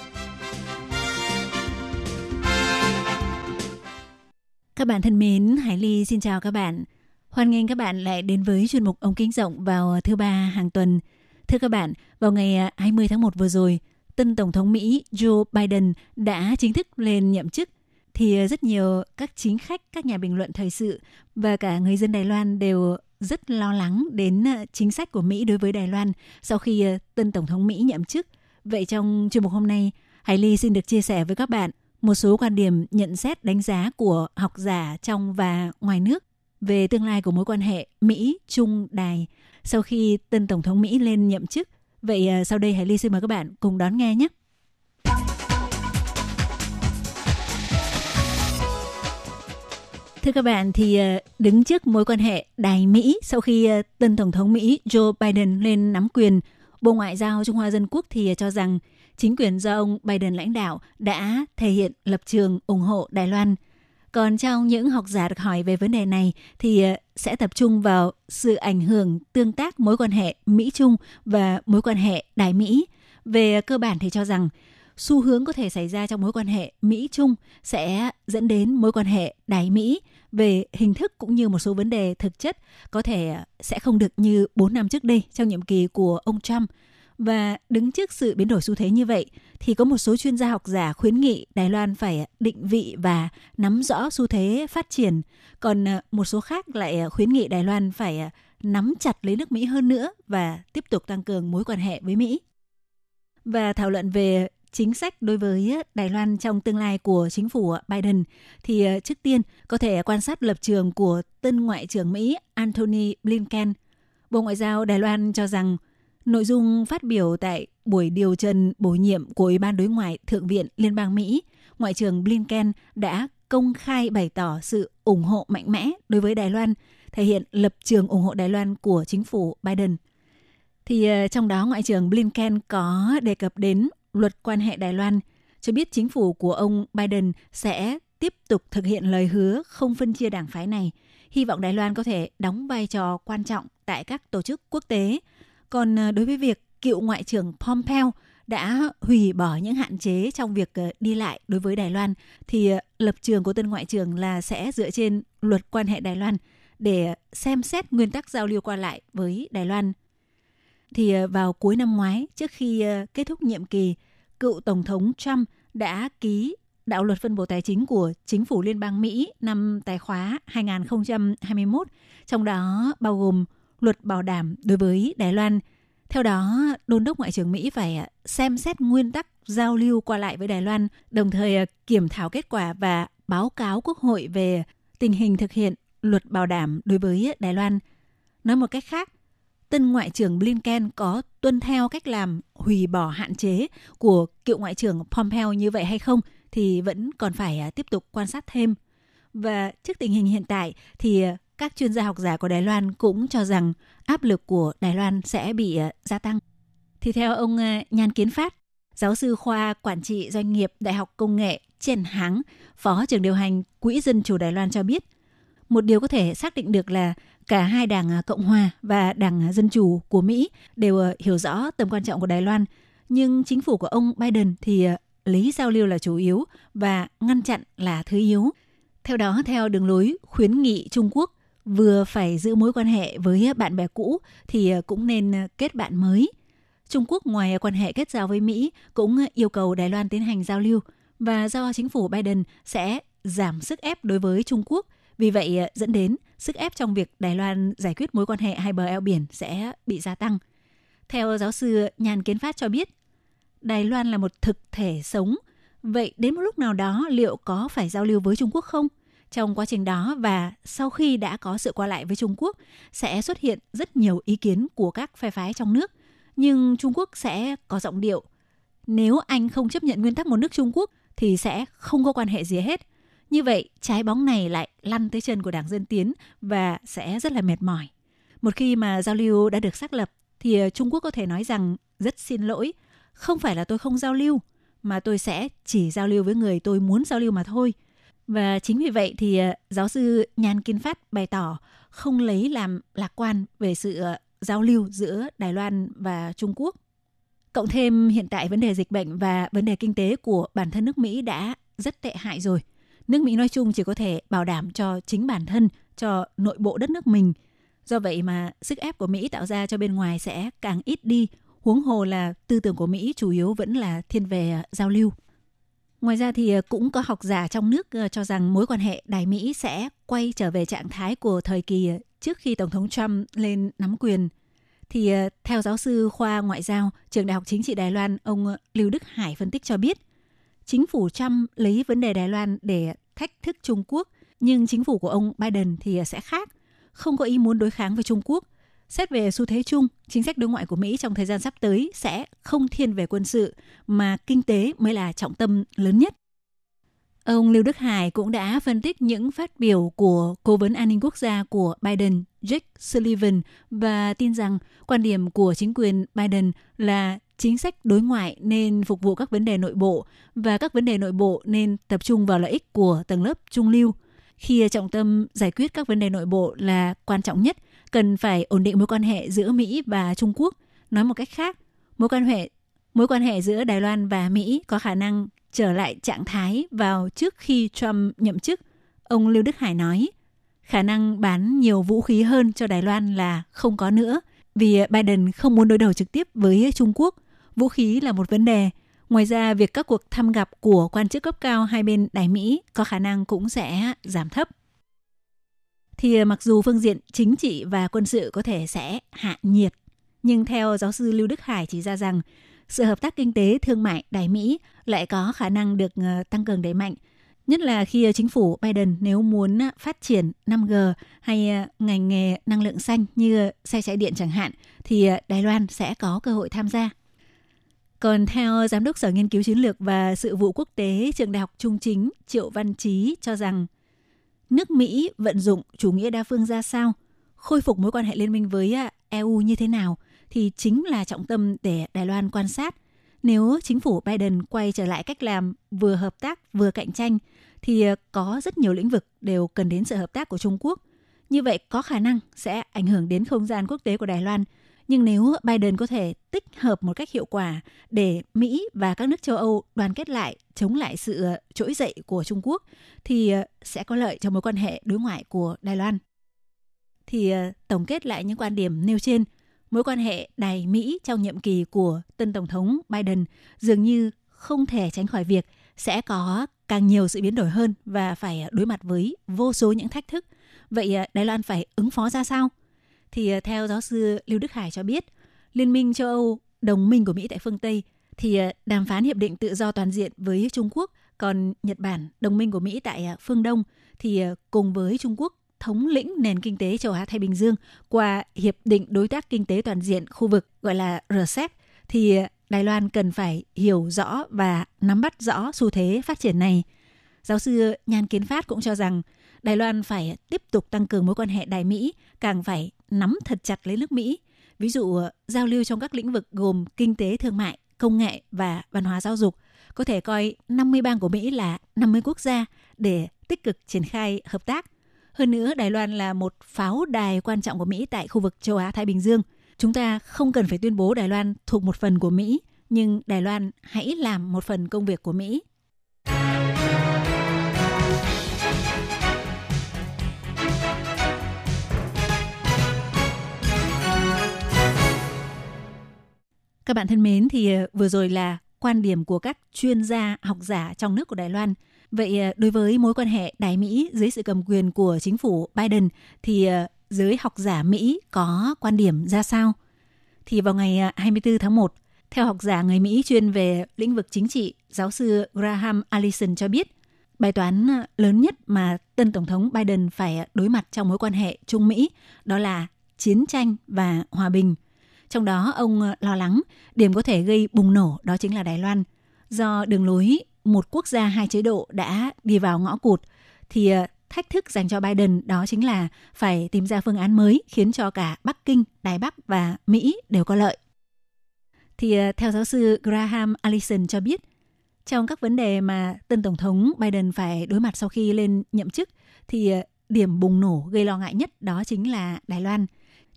Bạn thân mến, Hải Ly xin chào các bạn. Hoan nghênh các bạn lại đến với chuyên mục ống kính rộng vào thứ ba hàng tuần. Thưa các bạn, vào ngày à, 20 tháng 1 vừa rồi, tân Tổng thống Mỹ Joe Biden đã chính thức lên nhậm chức. Thì à, rất nhiều các chính khách, các nhà bình luận thời sự và cả người dân Đài Loan đều rất lo lắng đến à, chính sách của Mỹ đối với Đài Loan sau khi tân Tổng thống Mỹ nhậm chức. Vậy trong chuyên mục hôm nay, Hải Ly xin được chia sẻ với các bạn một số quan điểm nhận xét đánh giá của học giả trong và ngoài nước về tương lai của mối quan hệ Mỹ-Trung Đài sau khi tân Tổng thống Mỹ lên nhậm chức. Vậy à, sau đây Hải Ly xin mời các bạn cùng đón nghe nhé. Thưa các bạn, thì à, đứng trước mối quan hệ Đài-Mỹ sau khi à, tân Tổng thống Mỹ Joe Biden lên nắm quyền, Bộ Ngoại giao Trung Hoa Dân Quốc thì cho rằng chính quyền do ông Biden lãnh đạo đã thể hiện lập trường ủng hộ Đài Loan. Còn trong những học giả được hỏi về vấn đề này thì ờ, sẽ tập trung vào sự ảnh hưởng tương tác mối quan hệ Mỹ-Trung và mối quan hệ Đài-Mỹ. Về cơ bản thì cho rằng xu hướng có thể xảy ra trong mối quan hệ Mỹ-Trung sẽ dẫn đến mối quan hệ Đài-Mỹ về hình thức cũng như một số vấn đề thực chất có thể sẽ không được như 4 năm trước đây trong nhiệm kỳ của ông Trump. Và đứng trước sự biến đổi xu thế như vậy, thì có một số chuyên gia học giả khuyến nghị Đài Loan phải định vị và nắm rõ xu thế phát triển. Còn ờ, một số khác lại ờ, khuyến nghị Đài Loan phải ờ, nắm chặt lấy nước Mỹ hơn nữa và tiếp tục tăng cường mối quan hệ với Mỹ. Và thảo luận về chính sách đối với Đài Loan trong tương lai của chính phủ Biden thì trước tiên có thể quan sát lập trường của tân ngoại trưởng Mỹ Antony Blinken. Bộ Ngoại giao Đài Loan cho rằng Nội dung phát biểu tại buổi điều trần bổ nhiệm của Ủy ban Đối ngoại Thượng viện Liên bang Mỹ, Ngoại trưởng Blinken đã công khai bày tỏ sự ủng hộ mạnh mẽ đối với Đài Loan, thể hiện lập trường ủng hộ Đài Loan của chính phủ Biden. Thì ờ, trong đó Ngoại trưởng Blinken có đề cập đến luật quan hệ Đài Loan, cho biết chính phủ của ông Biden sẽ tiếp tục thực hiện lời hứa không phân chia đảng phái này, hy vọng Đài Loan có thể đóng vai trò quan trọng tại các tổ chức quốc tế, còn ờ, đối với việc cựu Ngoại trưởng Pompeo đã hủy bỏ những hạn chế trong việc ờ, đi lại đối với Đài Loan, thì ờ, lập trường của tân Ngoại trưởng là sẽ dựa trên luật quan hệ Đài Loan để xem xét nguyên tắc giao lưu qua lại với Đài Loan. Thì vào cuối năm ngoái, trước khi kết thúc nhiệm kỳ, cựu Tổng thống Trump đã ký đạo luật phân bổ tài chính của chính phủ Liên bang Mỹ năm tài khóa 2021, trong đó bao gồm luật bảo đảm đối với Đài Loan. Theo đó, đôn đốc Ngoại trưởng Mỹ phải à, xem xét nguyên tắc giao lưu qua lại với Đài Loan, đồng thời à, kiểm thảo kết quả và báo cáo Quốc hội về tình hình thực hiện luật bảo đảm đối với Đài Loan. Nói một cách khác, tân Ngoại trưởng Blinken có tuân theo cách làm hủy bỏ hạn chế của cựu Ngoại trưởng Pompeo như vậy hay không thì vẫn còn phải à, tiếp tục quan sát thêm. Và trước tình hình hiện tại thì các chuyên gia học giả của Đài Loan cũng cho rằng áp lực của Đài Loan sẽ bị ờ, gia tăng. Thì theo ông ờ, Nhan Kiến Phát, giáo sư khoa quản trị doanh nghiệp Đại học Công nghệ Trần Háng, phó trưởng điều hành Quỹ Dân chủ Đài Loan cho biết, một điều có thể xác định được là cả hai đảng ờ, Cộng hòa và đảng Dân chủ của Mỹ đều hiểu rõ tầm quan trọng của Đài Loan. Nhưng chính phủ của ông Biden thì lấy giao lưu là chủ yếu và ngăn chặn là thứ yếu. Theo đó, theo đường lối khuyến nghị Trung Quốc vừa phải giữ mối quan hệ với bạn bè cũ thì cũng nên kết bạn mới. Trung Quốc ngoài quan hệ kết giao với Mỹ cũng yêu cầu Đài Loan tiến hành giao lưu và do chính phủ Biden sẽ giảm sức ép đối với Trung Quốc. Vì vậy ờ, dẫn đến sức ép trong việc Đài Loan giải quyết mối quan hệ hai bờ eo biển sẽ bị gia tăng. Theo giáo sư Nhàn Kiến Phát cho biết, Đài Loan là một thực thể sống. Vậy đến một lúc nào đó liệu có phải giao lưu với Trung Quốc không? Trong quá trình đó và sau khi đã có sự qua lại với Trung Quốc sẽ xuất hiện rất nhiều ý kiến của các phe phái trong nước. Nhưng Trung Quốc sẽ có giọng điệu nếu anh không chấp nhận nguyên tắc một nước Trung Quốc thì sẽ không có quan hệ gì hết. Như vậy, trái bóng này lại lăn tới chân của Đảng Dân Tiến và sẽ rất là mệt mỏi. Một khi mà giao lưu đã được xác lập thì Trung Quốc có thể nói rằng rất xin lỗi, không phải là tôi không giao lưu mà tôi sẽ chỉ giao lưu với người tôi muốn giao lưu mà thôi. Và chính vì vậy thì ờ, giáo sư Nhan Kiên Phát bày tỏ không lấy làm lạc quan về sự ờ, giao lưu giữa Đài Loan và Trung Quốc. Cộng thêm hiện tại vấn đề dịch bệnh và vấn đề kinh tế của bản thân nước Mỹ đã rất tệ hại rồi. Nước Mỹ nói chung chỉ có thể bảo đảm cho chính bản thân, cho nội bộ đất nước mình. Do vậy mà sức ép của Mỹ tạo ra cho bên ngoài sẽ càng ít đi. Huống hồ là tư tưởng của Mỹ chủ yếu vẫn là thiên về ờ, giao lưu. Ngoài ra thì ờ, cũng có học giả trong nước ờ, cho rằng mối quan hệ Đài Mỹ sẽ quay trở về trạng thái của thời kỳ ờ, trước khi Tổng thống Trump lên nắm quyền. Thì theo giáo sư khoa ngoại giao trường Đại học Chính trị Đài Loan, ông Lưu Đức Hải phân tích cho biết, chính phủ Trump lấy vấn đề Đài Loan để thách thức Trung Quốc, nhưng chính phủ của ông Biden thì sẽ khác, không có ý muốn đối kháng với Trung Quốc. Xét về xu thế chung, chính sách đối ngoại của Mỹ trong thời gian sắp tới sẽ không thiên về quân sự, mà kinh tế mới là trọng tâm lớn nhất. Ông Lưu Đức Hải cũng đã phân tích những phát biểu của Cố vấn An ninh Quốc gia của Biden, Jake Sullivan, và tin rằng quan điểm của chính quyền Biden là chính sách đối ngoại nên phục vụ các vấn đề nội bộ và các vấn đề nội bộ nên tập trung vào lợi ích của tầng lớp trung lưu. Khi trọng tâm giải quyết các vấn đề nội bộ là quan trọng nhất, cần phải ổn định mối quan hệ giữa Mỹ và Trung Quốc. Nói một cách khác, mối quan hệ mối quan hệ giữa Đài Loan và Mỹ có khả năng trở lại trạng thái vào trước khi Trump nhậm chức. Ông Lưu Đức Hải nói, khả năng bán nhiều vũ khí hơn cho Đài Loan là không có nữa, vì Biden không muốn đối đầu trực tiếp với Trung Quốc. Vũ khí là một vấn đề. Ngoài ra, việc các cuộc thăm gặp của quan chức cấp cao hai bên Đài Mỹ có khả năng cũng sẽ giảm thấp. Thì ờ, mặc dù phương diện chính trị và quân sự có thể sẽ hạ nhiệt, nhưng theo giáo sư Lưu Đức Hải chỉ ra rằng sự hợp tác kinh tế thương mại Đài Mỹ lại có khả năng được ờ, tăng cường đẩy mạnh. Nhất là khi ờ, chính phủ Biden nếu muốn phát triển 5G hay ngành nghề năng lượng xanh như xe chạy điện chẳng hạn, thì Đài Loan sẽ có cơ hội tham gia. Còn theo Giám đốc Sở Nghiên cứu Chiến lược và Sự vụ Quốc tế Trường Đại học Trung Chính Triệu Văn Trí cho rằng nước Mỹ vận dụng chủ nghĩa đa phương ra sao, khôi phục mối quan hệ liên minh với à, EU như thế nào thì chính là trọng tâm để Đài Loan quan sát. Nếu chính phủ Biden quay trở lại cách làm vừa hợp tác vừa cạnh tranh thì à, có rất nhiều lĩnh vực đều cần đến sự hợp tác của Trung Quốc. Như vậy có khả năng sẽ ảnh hưởng đến không gian quốc tế của Đài Loan. Nhưng nếu Biden có thể tích hợp một cách hiệu quả để Mỹ và các nước châu Âu đoàn kết lại chống lại sự ờ, trỗi dậy của Trung Quốc thì ờ, sẽ có lợi cho mối quan hệ đối ngoại của Đài Loan. Thì ờ, tổng kết lại những quan điểm nêu trên, mối quan hệ Đài Mỹ trong nhiệm kỳ của tân tổng thống Biden dường như không thể tránh khỏi việc sẽ có càng nhiều sự biến đổi hơn và phải đối mặt với vô số những thách thức. Vậy Đài Loan phải ứng phó ra sao? Thì ờ, theo giáo sư Lưu Đức Hải cho biết, Liên minh châu Âu, đồng minh của Mỹ tại phương Tây thì ờ, đàm phán hiệp định tự do toàn diện với Trung Quốc, còn Nhật Bản, đồng minh của Mỹ tại ờ, phương Đông thì cùng với Trung Quốc thống lĩnh nền kinh tế châu Á Thái Bình Dương qua hiệp định đối tác kinh tế toàn diện khu vực gọi là RCEP thì Đài Loan cần phải hiểu rõ và nắm bắt rõ xu thế phát triển này. Giáo sư Nhan Kiến Phát cũng cho rằng Đài Loan phải tiếp tục tăng cường mối quan hệ Đài Mỹ, càng phải nắm thật chặt lấy nước Mỹ. Ví dụ ờ, giao lưu trong các lĩnh vực gồm kinh tế thương mại, công nghệ và văn hóa giáo dục. Có thể coi 50 bang của Mỹ là 50 quốc gia để tích cực triển khai hợp tác. Hơn nữa, Đài Loan là một pháo đài quan trọng của Mỹ tại khu vực châu Á Thái Bình Dương. Chúng ta không cần phải tuyên bố Đài Loan thuộc một phần của Mỹ, nhưng Đài Loan hãy làm một phần công việc của Mỹ. Các bạn thân mến, thì ờ, vừa rồi là quan điểm của các chuyên gia học giả trong nước của Đài Loan. Vậy ờ, đối với mối quan hệ Đài Mỹ dưới sự cầm quyền của chính phủ Biden thì ờ, giới học giả Mỹ có quan điểm ra sao? Thì vào ngày 24 tháng 1, theo học giả người Mỹ chuyên về lĩnh vực chính trị, giáo sư Graham Allison cho biết, bài toán lớn nhất mà tân tổng thống Biden phải đối mặt trong mối quan hệ Trung Mỹ đó là chiến tranh và hòa bình. Trong đó ông ờ, lo lắng điểm có thể gây bùng nổ đó chính là Đài Loan. Do đường lối một quốc gia hai chế độ đã đi vào ngõ cụt thì ờ, thách thức dành cho Biden đó chính là phải tìm ra phương án mới khiến cho cả Bắc Kinh, Đài Bắc và Mỹ đều có lợi. Thì ờ, theo giáo sư Graham Allison cho biết, trong các vấn đề mà tân tổng thống Biden phải đối mặt sau khi lên nhậm chức thì điểm bùng nổ gây lo ngại nhất đó chính là Đài Loan.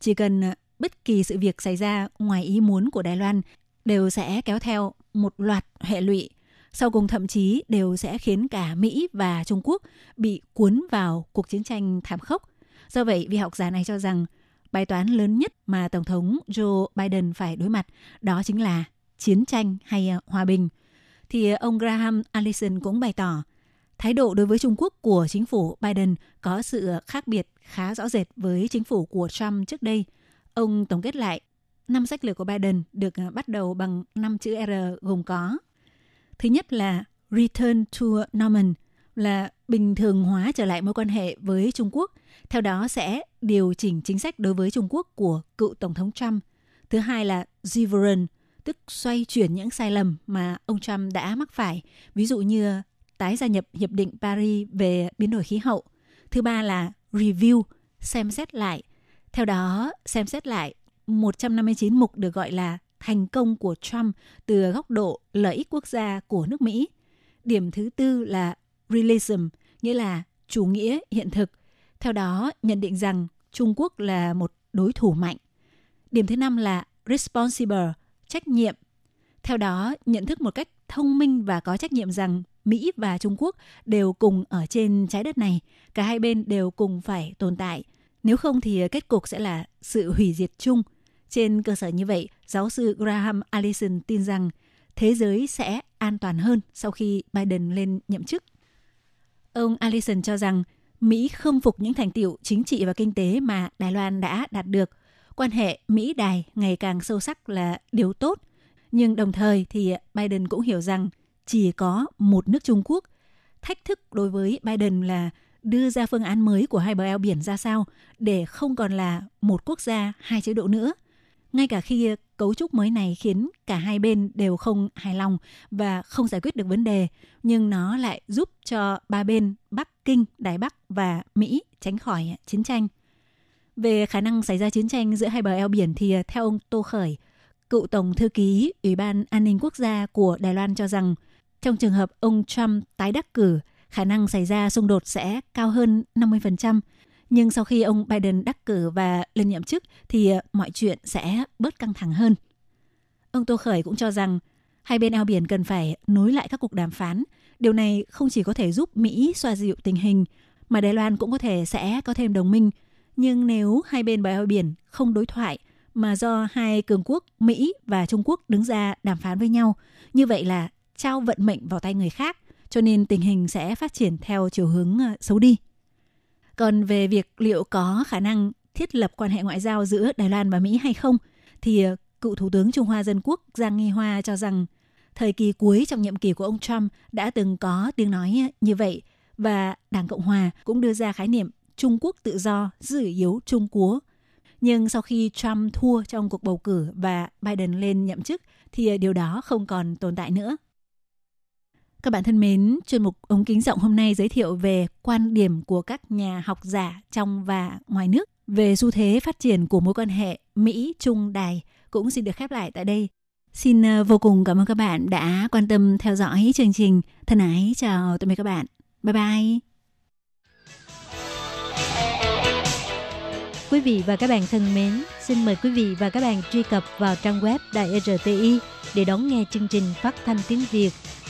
Chỉ cần bất kỳ sự việc xảy ra ngoài ý muốn của Đài Loan đều sẽ kéo theo một loạt hệ lụy sau cùng thậm chí đều sẽ khiến cả Mỹ và Trung Quốc bị cuốn vào cuộc chiến tranh thảm khốc. Do vậy, vị học giả này cho rằng bài toán lớn nhất mà Tổng thống Joe Biden phải đối mặt đó chính là chiến tranh hay à, hòa bình. Thì à, ông Graham Allison cũng bày tỏ thái độ đối với Trung Quốc của chính phủ Biden có sự khác biệt khá rõ rệt với chính phủ của Trump trước đây. Ông tổng kết lại, năm sách lược của Biden được à, bắt đầu bằng 5 chữ R gồm có Thứ nhất là Return to Normal là bình thường hóa trở lại mối quan hệ với Trung Quốc. Theo đó sẽ điều chỉnh chính sách đối với Trung Quốc của cựu Tổng thống Trump. Thứ hai là Zivoran, tức xoay chuyển những sai lầm mà ông Trump đã mắc phải, ví dụ như tái gia nhập Hiệp định Paris về biến đổi khí hậu. Thứ ba là Review, xem xét lại. Theo đó, xem xét lại 159 mục được gọi là thành công của Trump từ góc độ lợi ích quốc gia của nước Mỹ. Điểm thứ tư là realism, nghĩa là chủ nghĩa hiện thực. Theo đó, nhận định rằng Trung Quốc là một đối thủ mạnh. Điểm thứ năm là responsible, trách nhiệm. Theo đó, nhận thức một cách thông minh và có trách nhiệm rằng Mỹ và Trung Quốc đều cùng ở trên trái đất này, cả hai bên đều cùng phải tồn tại. Nếu không thì à, kết cục sẽ là sự hủy diệt chung. Trên cơ sở như vậy, giáo sư Graham Allison tin rằng thế giới sẽ an toàn hơn sau khi Biden lên nhậm chức. Ông Allison cho rằng Mỹ không phục những thành tiệu chính trị và kinh tế mà Đài Loan đã đạt được. Quan hệ Mỹ-Đài ngày càng sâu sắc là điều tốt. Nhưng đồng thời thì Biden cũng hiểu rằng chỉ có một nước Trung Quốc. Thách thức đối với Biden là đưa ra phương án mới của hai bờ eo biển ra sao để không còn là một quốc gia hai chế độ nữa. Ngay cả khi cấu trúc mới này khiến cả hai bên đều không hài lòng và không giải quyết được vấn đề, nhưng nó lại giúp cho ba bên Bắc Kinh, Đài Bắc và Mỹ tránh khỏi chiến tranh. Về khả năng xảy ra chiến tranh giữa hai bờ eo biển thì theo ông Tô Khởi, cựu tổng thư ký Ủy ban An ninh Quốc gia của Đài Loan cho rằng trong trường hợp ông Trump tái đắc cử, khả năng xảy ra xung đột sẽ cao hơn 50%. Nhưng sau khi ông Biden đắc cử và lên nhậm chức thì ờ, mọi chuyện sẽ bớt căng thẳng hơn. Ông Tô Khởi cũng cho rằng hai bên eo biển cần phải nối lại các cuộc đàm phán. Điều này không chỉ có thể giúp Mỹ xoa dịu tình hình, mà Đài Loan cũng có thể sẽ có thêm đồng minh. Nhưng nếu hai bên bờ eo biển không đối thoại mà do hai cường quốc Mỹ và Trung Quốc đứng ra đàm phán với nhau, như vậy là trao vận mệnh vào tay người khác, cho nên tình hình sẽ phát triển theo chiều hướng ờ, xấu đi. Còn về việc liệu có khả năng thiết lập quan hệ ngoại giao giữa Đài Loan và Mỹ hay không, thì ờ, cựu Thủ tướng Trung Hoa Dân Quốc Giang Nghi Hoa cho rằng thời kỳ cuối trong nhiệm kỳ của ông Trump đã từng có tiếng nói ờ, như vậy và Đảng Cộng Hòa cũng đưa ra khái niệm Trung Quốc tự do, giữ yếu Trung Quốc. Nhưng sau khi Trump thua trong cuộc bầu cử và Biden lên nhậm chức thì điều đó không còn tồn tại nữa. Các bạn thân mến, chuyên mục ống kính rộng hôm nay giới thiệu về quan điểm của các nhà học giả trong và ngoài nước về xu thế phát triển của mối quan hệ Mỹ-Trung Đài cũng xin được khép lại tại đây. Xin ờ, vô cùng cảm ơn các bạn đã quan tâm theo dõi chương trình. Thân ái chào tạm biệt các bạn. Bye bye. Quý vị và các bạn thân mến, xin mời quý vị và các bạn truy cập vào trang web Đài RTI để đón nghe chương trình phát thanh tiếng Việt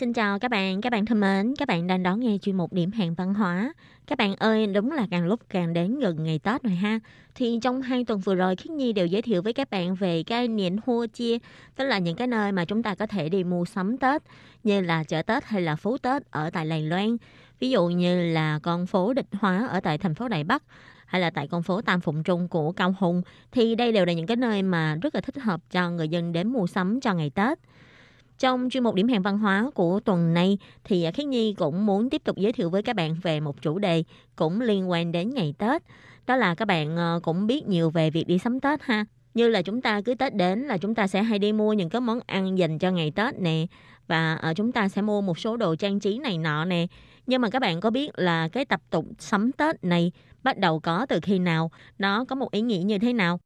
Xin chào các bạn, các bạn thân mến, các bạn đang đón nghe chuyên mục điểm hẹn văn hóa. Các bạn ơi, đúng là càng lúc càng đến gần ngày Tết rồi ha. Thì trong hai tuần vừa rồi, Khiết Nhi đều giới thiệu với các bạn về cái niệm hua chia, tức là những cái nơi mà chúng ta có thể đi mua sắm Tết, như là chợ Tết hay là phố Tết ở tại Lài Loan. Ví dụ như là con phố Địch Hóa ở tại thành phố Đài Bắc, hay là tại con phố Tam Phụng Trung của Cao Hùng, thì đây đều là những cái nơi mà rất là thích hợp cho người dân đến mua sắm cho ngày Tết. Trong chuyên mục điểm hẹn văn hóa của tuần này, thì à, Khiết Nhi cũng muốn tiếp tục giới thiệu với các bạn về một chủ đề cũng liên quan đến ngày Tết. Đó là các bạn ờ, cũng biết nhiều về việc đi sắm Tết ha. Như là chúng ta cứ Tết đến là chúng ta sẽ hay đi mua những cái món ăn dành cho ngày Tết nè. Và ở chúng ta sẽ mua một số đồ trang trí này nọ nè. Nhưng mà các bạn có biết là cái tập tục sắm Tết này bắt đầu có từ khi nào? Nó có một ý nghĩa như thế nào?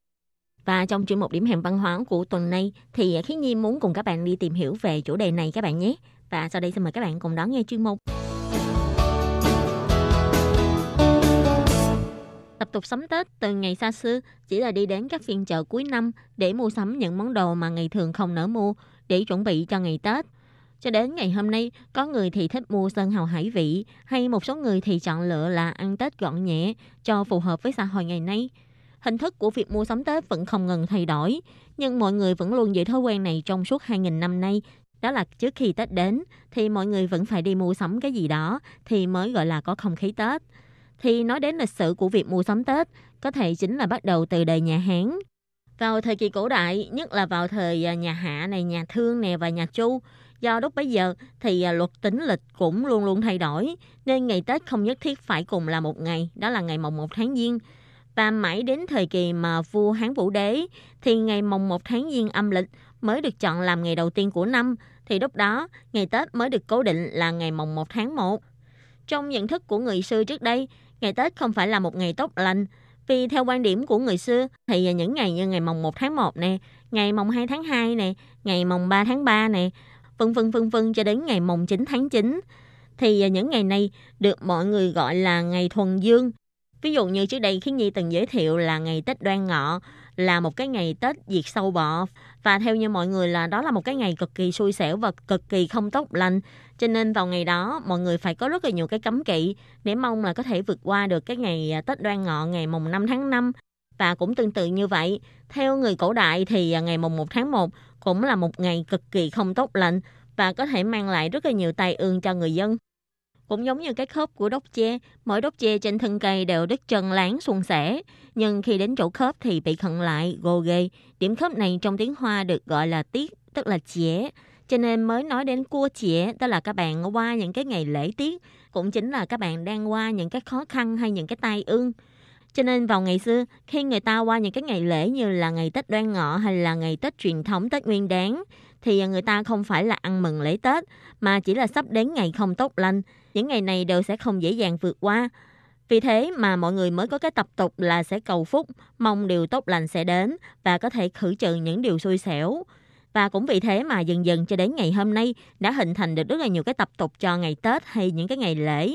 Và trong chuyên mục điểm hẹn văn hóa của tuần này thì à, Khiến Nhi muốn cùng các bạn đi tìm hiểu về chủ đề này các bạn nhé. Và sau đây xin mời các bạn cùng đón nghe chuyên mục. Tập tục sắm Tết từ ngày xa xưa chỉ là đi đến các phiên chợ cuối năm để mua sắm những món đồ mà ngày thường không nỡ mua để chuẩn bị cho ngày Tết. Cho đến ngày hôm nay, có người thì thích mua sơn hào hải vị, hay một số người thì chọn lựa là ăn Tết gọn nhẹ cho phù hợp với xã hội ngày nay. Hình thức của việc mua sắm Tết vẫn không ngừng thay đổi, nhưng mọi người vẫn luôn giữ thói quen này trong suốt 2.000 năm nay. Đó là trước khi Tết đến thì mọi người vẫn phải đi mua sắm cái gì đó thì mới gọi là có không khí Tết. Thì nói đến lịch sử của việc mua sắm Tết, có thể chính là bắt đầu từ đời nhà Hán. Vào thời kỳ cổ đại, nhất là vào thời à, nhà Hạ này, nhà Thương nè và nhà Chu, do lúc bấy giờ thì à, luật tính lịch cũng luôn luôn thay đổi, nên ngày Tết không nhất thiết phải cùng là một ngày, đó là ngày mồng 1 tháng Giêng. Và mãi đến thời kỳ mà vua Hán Vũ Đế thì ngày mồng 1 tháng Giêng âm lịch mới được chọn làm ngày đầu tiên của năm, thì lúc đó ngày Tết mới được cố định là ngày mồng 1 tháng 1. Trong nhận thức của người xưa trước đây, ngày Tết không phải là một ngày tốt lành, vì theo quan điểm của người xưa thì những ngày như ngày mồng 1 tháng 1 nè, ngày mồng 2 tháng 2 nè, ngày mồng 3 tháng 3 nè, vân vân vân vân cho đến ngày mồng 9 tháng 9 thì những ngày này được mọi người gọi là ngày thuần dương. Ví dụ như trước đây Khiến Nhi từng giới thiệu là ngày Tết Đoan Ngọ là một cái ngày Tết diệt sâu bọ. Và theo như mọi người là đó là một cái ngày cực kỳ xui xẻo và cực kỳ không tốt lành. Cho nên vào ngày đó, mọi người phải có rất là nhiều cái cấm kỵ để mong là có thể vượt qua được cái ngày à, Tết Đoan Ngọ, ngày mùng 5 tháng 5 và cũng tương tự như vậy, theo người cổ đại thì à, ngày mùng 1 tháng 1 cũng là một ngày cực kỳ không tốt lành và có thể mang lại rất là nhiều tai ương cho người dân. Cũng giống như cái khớp của đốc tre, mỗi đốc tre trên thân cây đều đứt chân láng suôn sẻ. Nhưng khi đến chỗ khớp thì bị khẩn lại, gồ ghề. Điểm khớp này trong tiếng Hoa được gọi là tiết, tức là chẻ. Cho nên mới nói đến cua chẻ, tức là các bạn qua những cái ngày lễ tiết, cũng chính là các bạn đang qua những cái khó khăn hay những cái tai ương. Cho nên vào ngày xưa, khi người ta qua những cái ngày lễ như là ngày Tết Đoan Ngọ hay là ngày Tết truyền thống Tết Nguyên Đán, thì à, người ta không phải là ăn mừng lễ Tết, mà chỉ là sắp đến ngày không tốt lành. Những ngày này đều sẽ không dễ dàng vượt qua. Vì thế mà mọi người mới có cái tập tục là sẽ cầu phúc, mong điều tốt lành sẽ đến và có thể khử trừ những điều xui xẻo. Và cũng vì thế mà dần dần cho đến ngày hôm nay đã hình thành được rất là nhiều cái tập tục cho ngày Tết hay những cái ngày lễ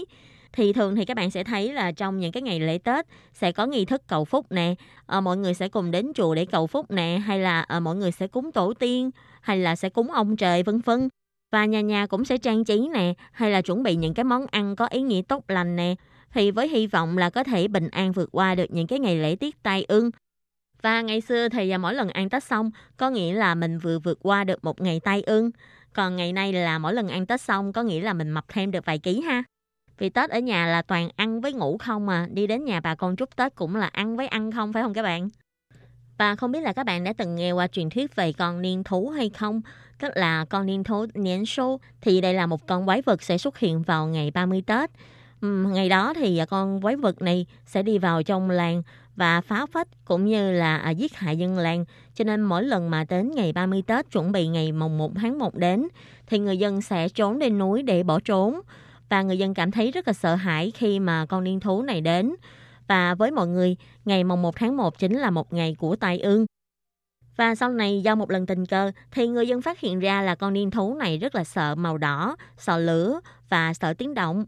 thì thường thì các bạn sẽ thấy là trong những cái ngày lễ Tết sẽ có nghi thức cầu phúc nè, à, mọi người sẽ cùng đến chùa để cầu phúc nè, hay là à, mọi người sẽ cúng tổ tiên, hay là sẽ cúng ông trời vân vân. Và nhà nhà cũng sẽ trang trí nè, hay là chuẩn bị những cái món ăn có ý nghĩa tốt lành nè. Thì với hy vọng là có thể bình an vượt qua được những cái ngày lễ tiết tai ương. Và ngày xưa thì à, mỗi lần ăn Tết xong có nghĩa là mình vừa vượt qua được một ngày tai ương. Còn ngày nay là mỗi lần ăn Tết xong có nghĩa là mình mập thêm được vài ký ha. Vì Tết ở nhà là toàn ăn với ngủ không à, đi đến nhà bà con chúc Tết cũng là ăn với ăn không phải không các bạn? Và không biết là các bạn đã từng nghe qua truyền thuyết về con niên thú hay không? Tức là con niên thú niên số thì đây là một con quái vật sẽ xuất hiện vào ngày 30 Tết. Ngày đó thì à, con quái vật này sẽ đi vào trong làng và phá phách cũng như là à, giết hại dân làng. Cho nên mỗi lần mà đến ngày 30 Tết chuẩn bị ngày mùng 1 tháng 1 đến thì người dân sẽ trốn lên núi để bỏ trốn. Và người dân cảm thấy rất là sợ hãi khi mà con niên thú này đến. Và với mọi người, ngày mùng 1 tháng 1 chính là một ngày của tai ương. Và sau này do một lần tình cờ thì người dân phát hiện ra là con niên thú này rất là sợ màu đỏ, sợ lửa và sợ tiếng động.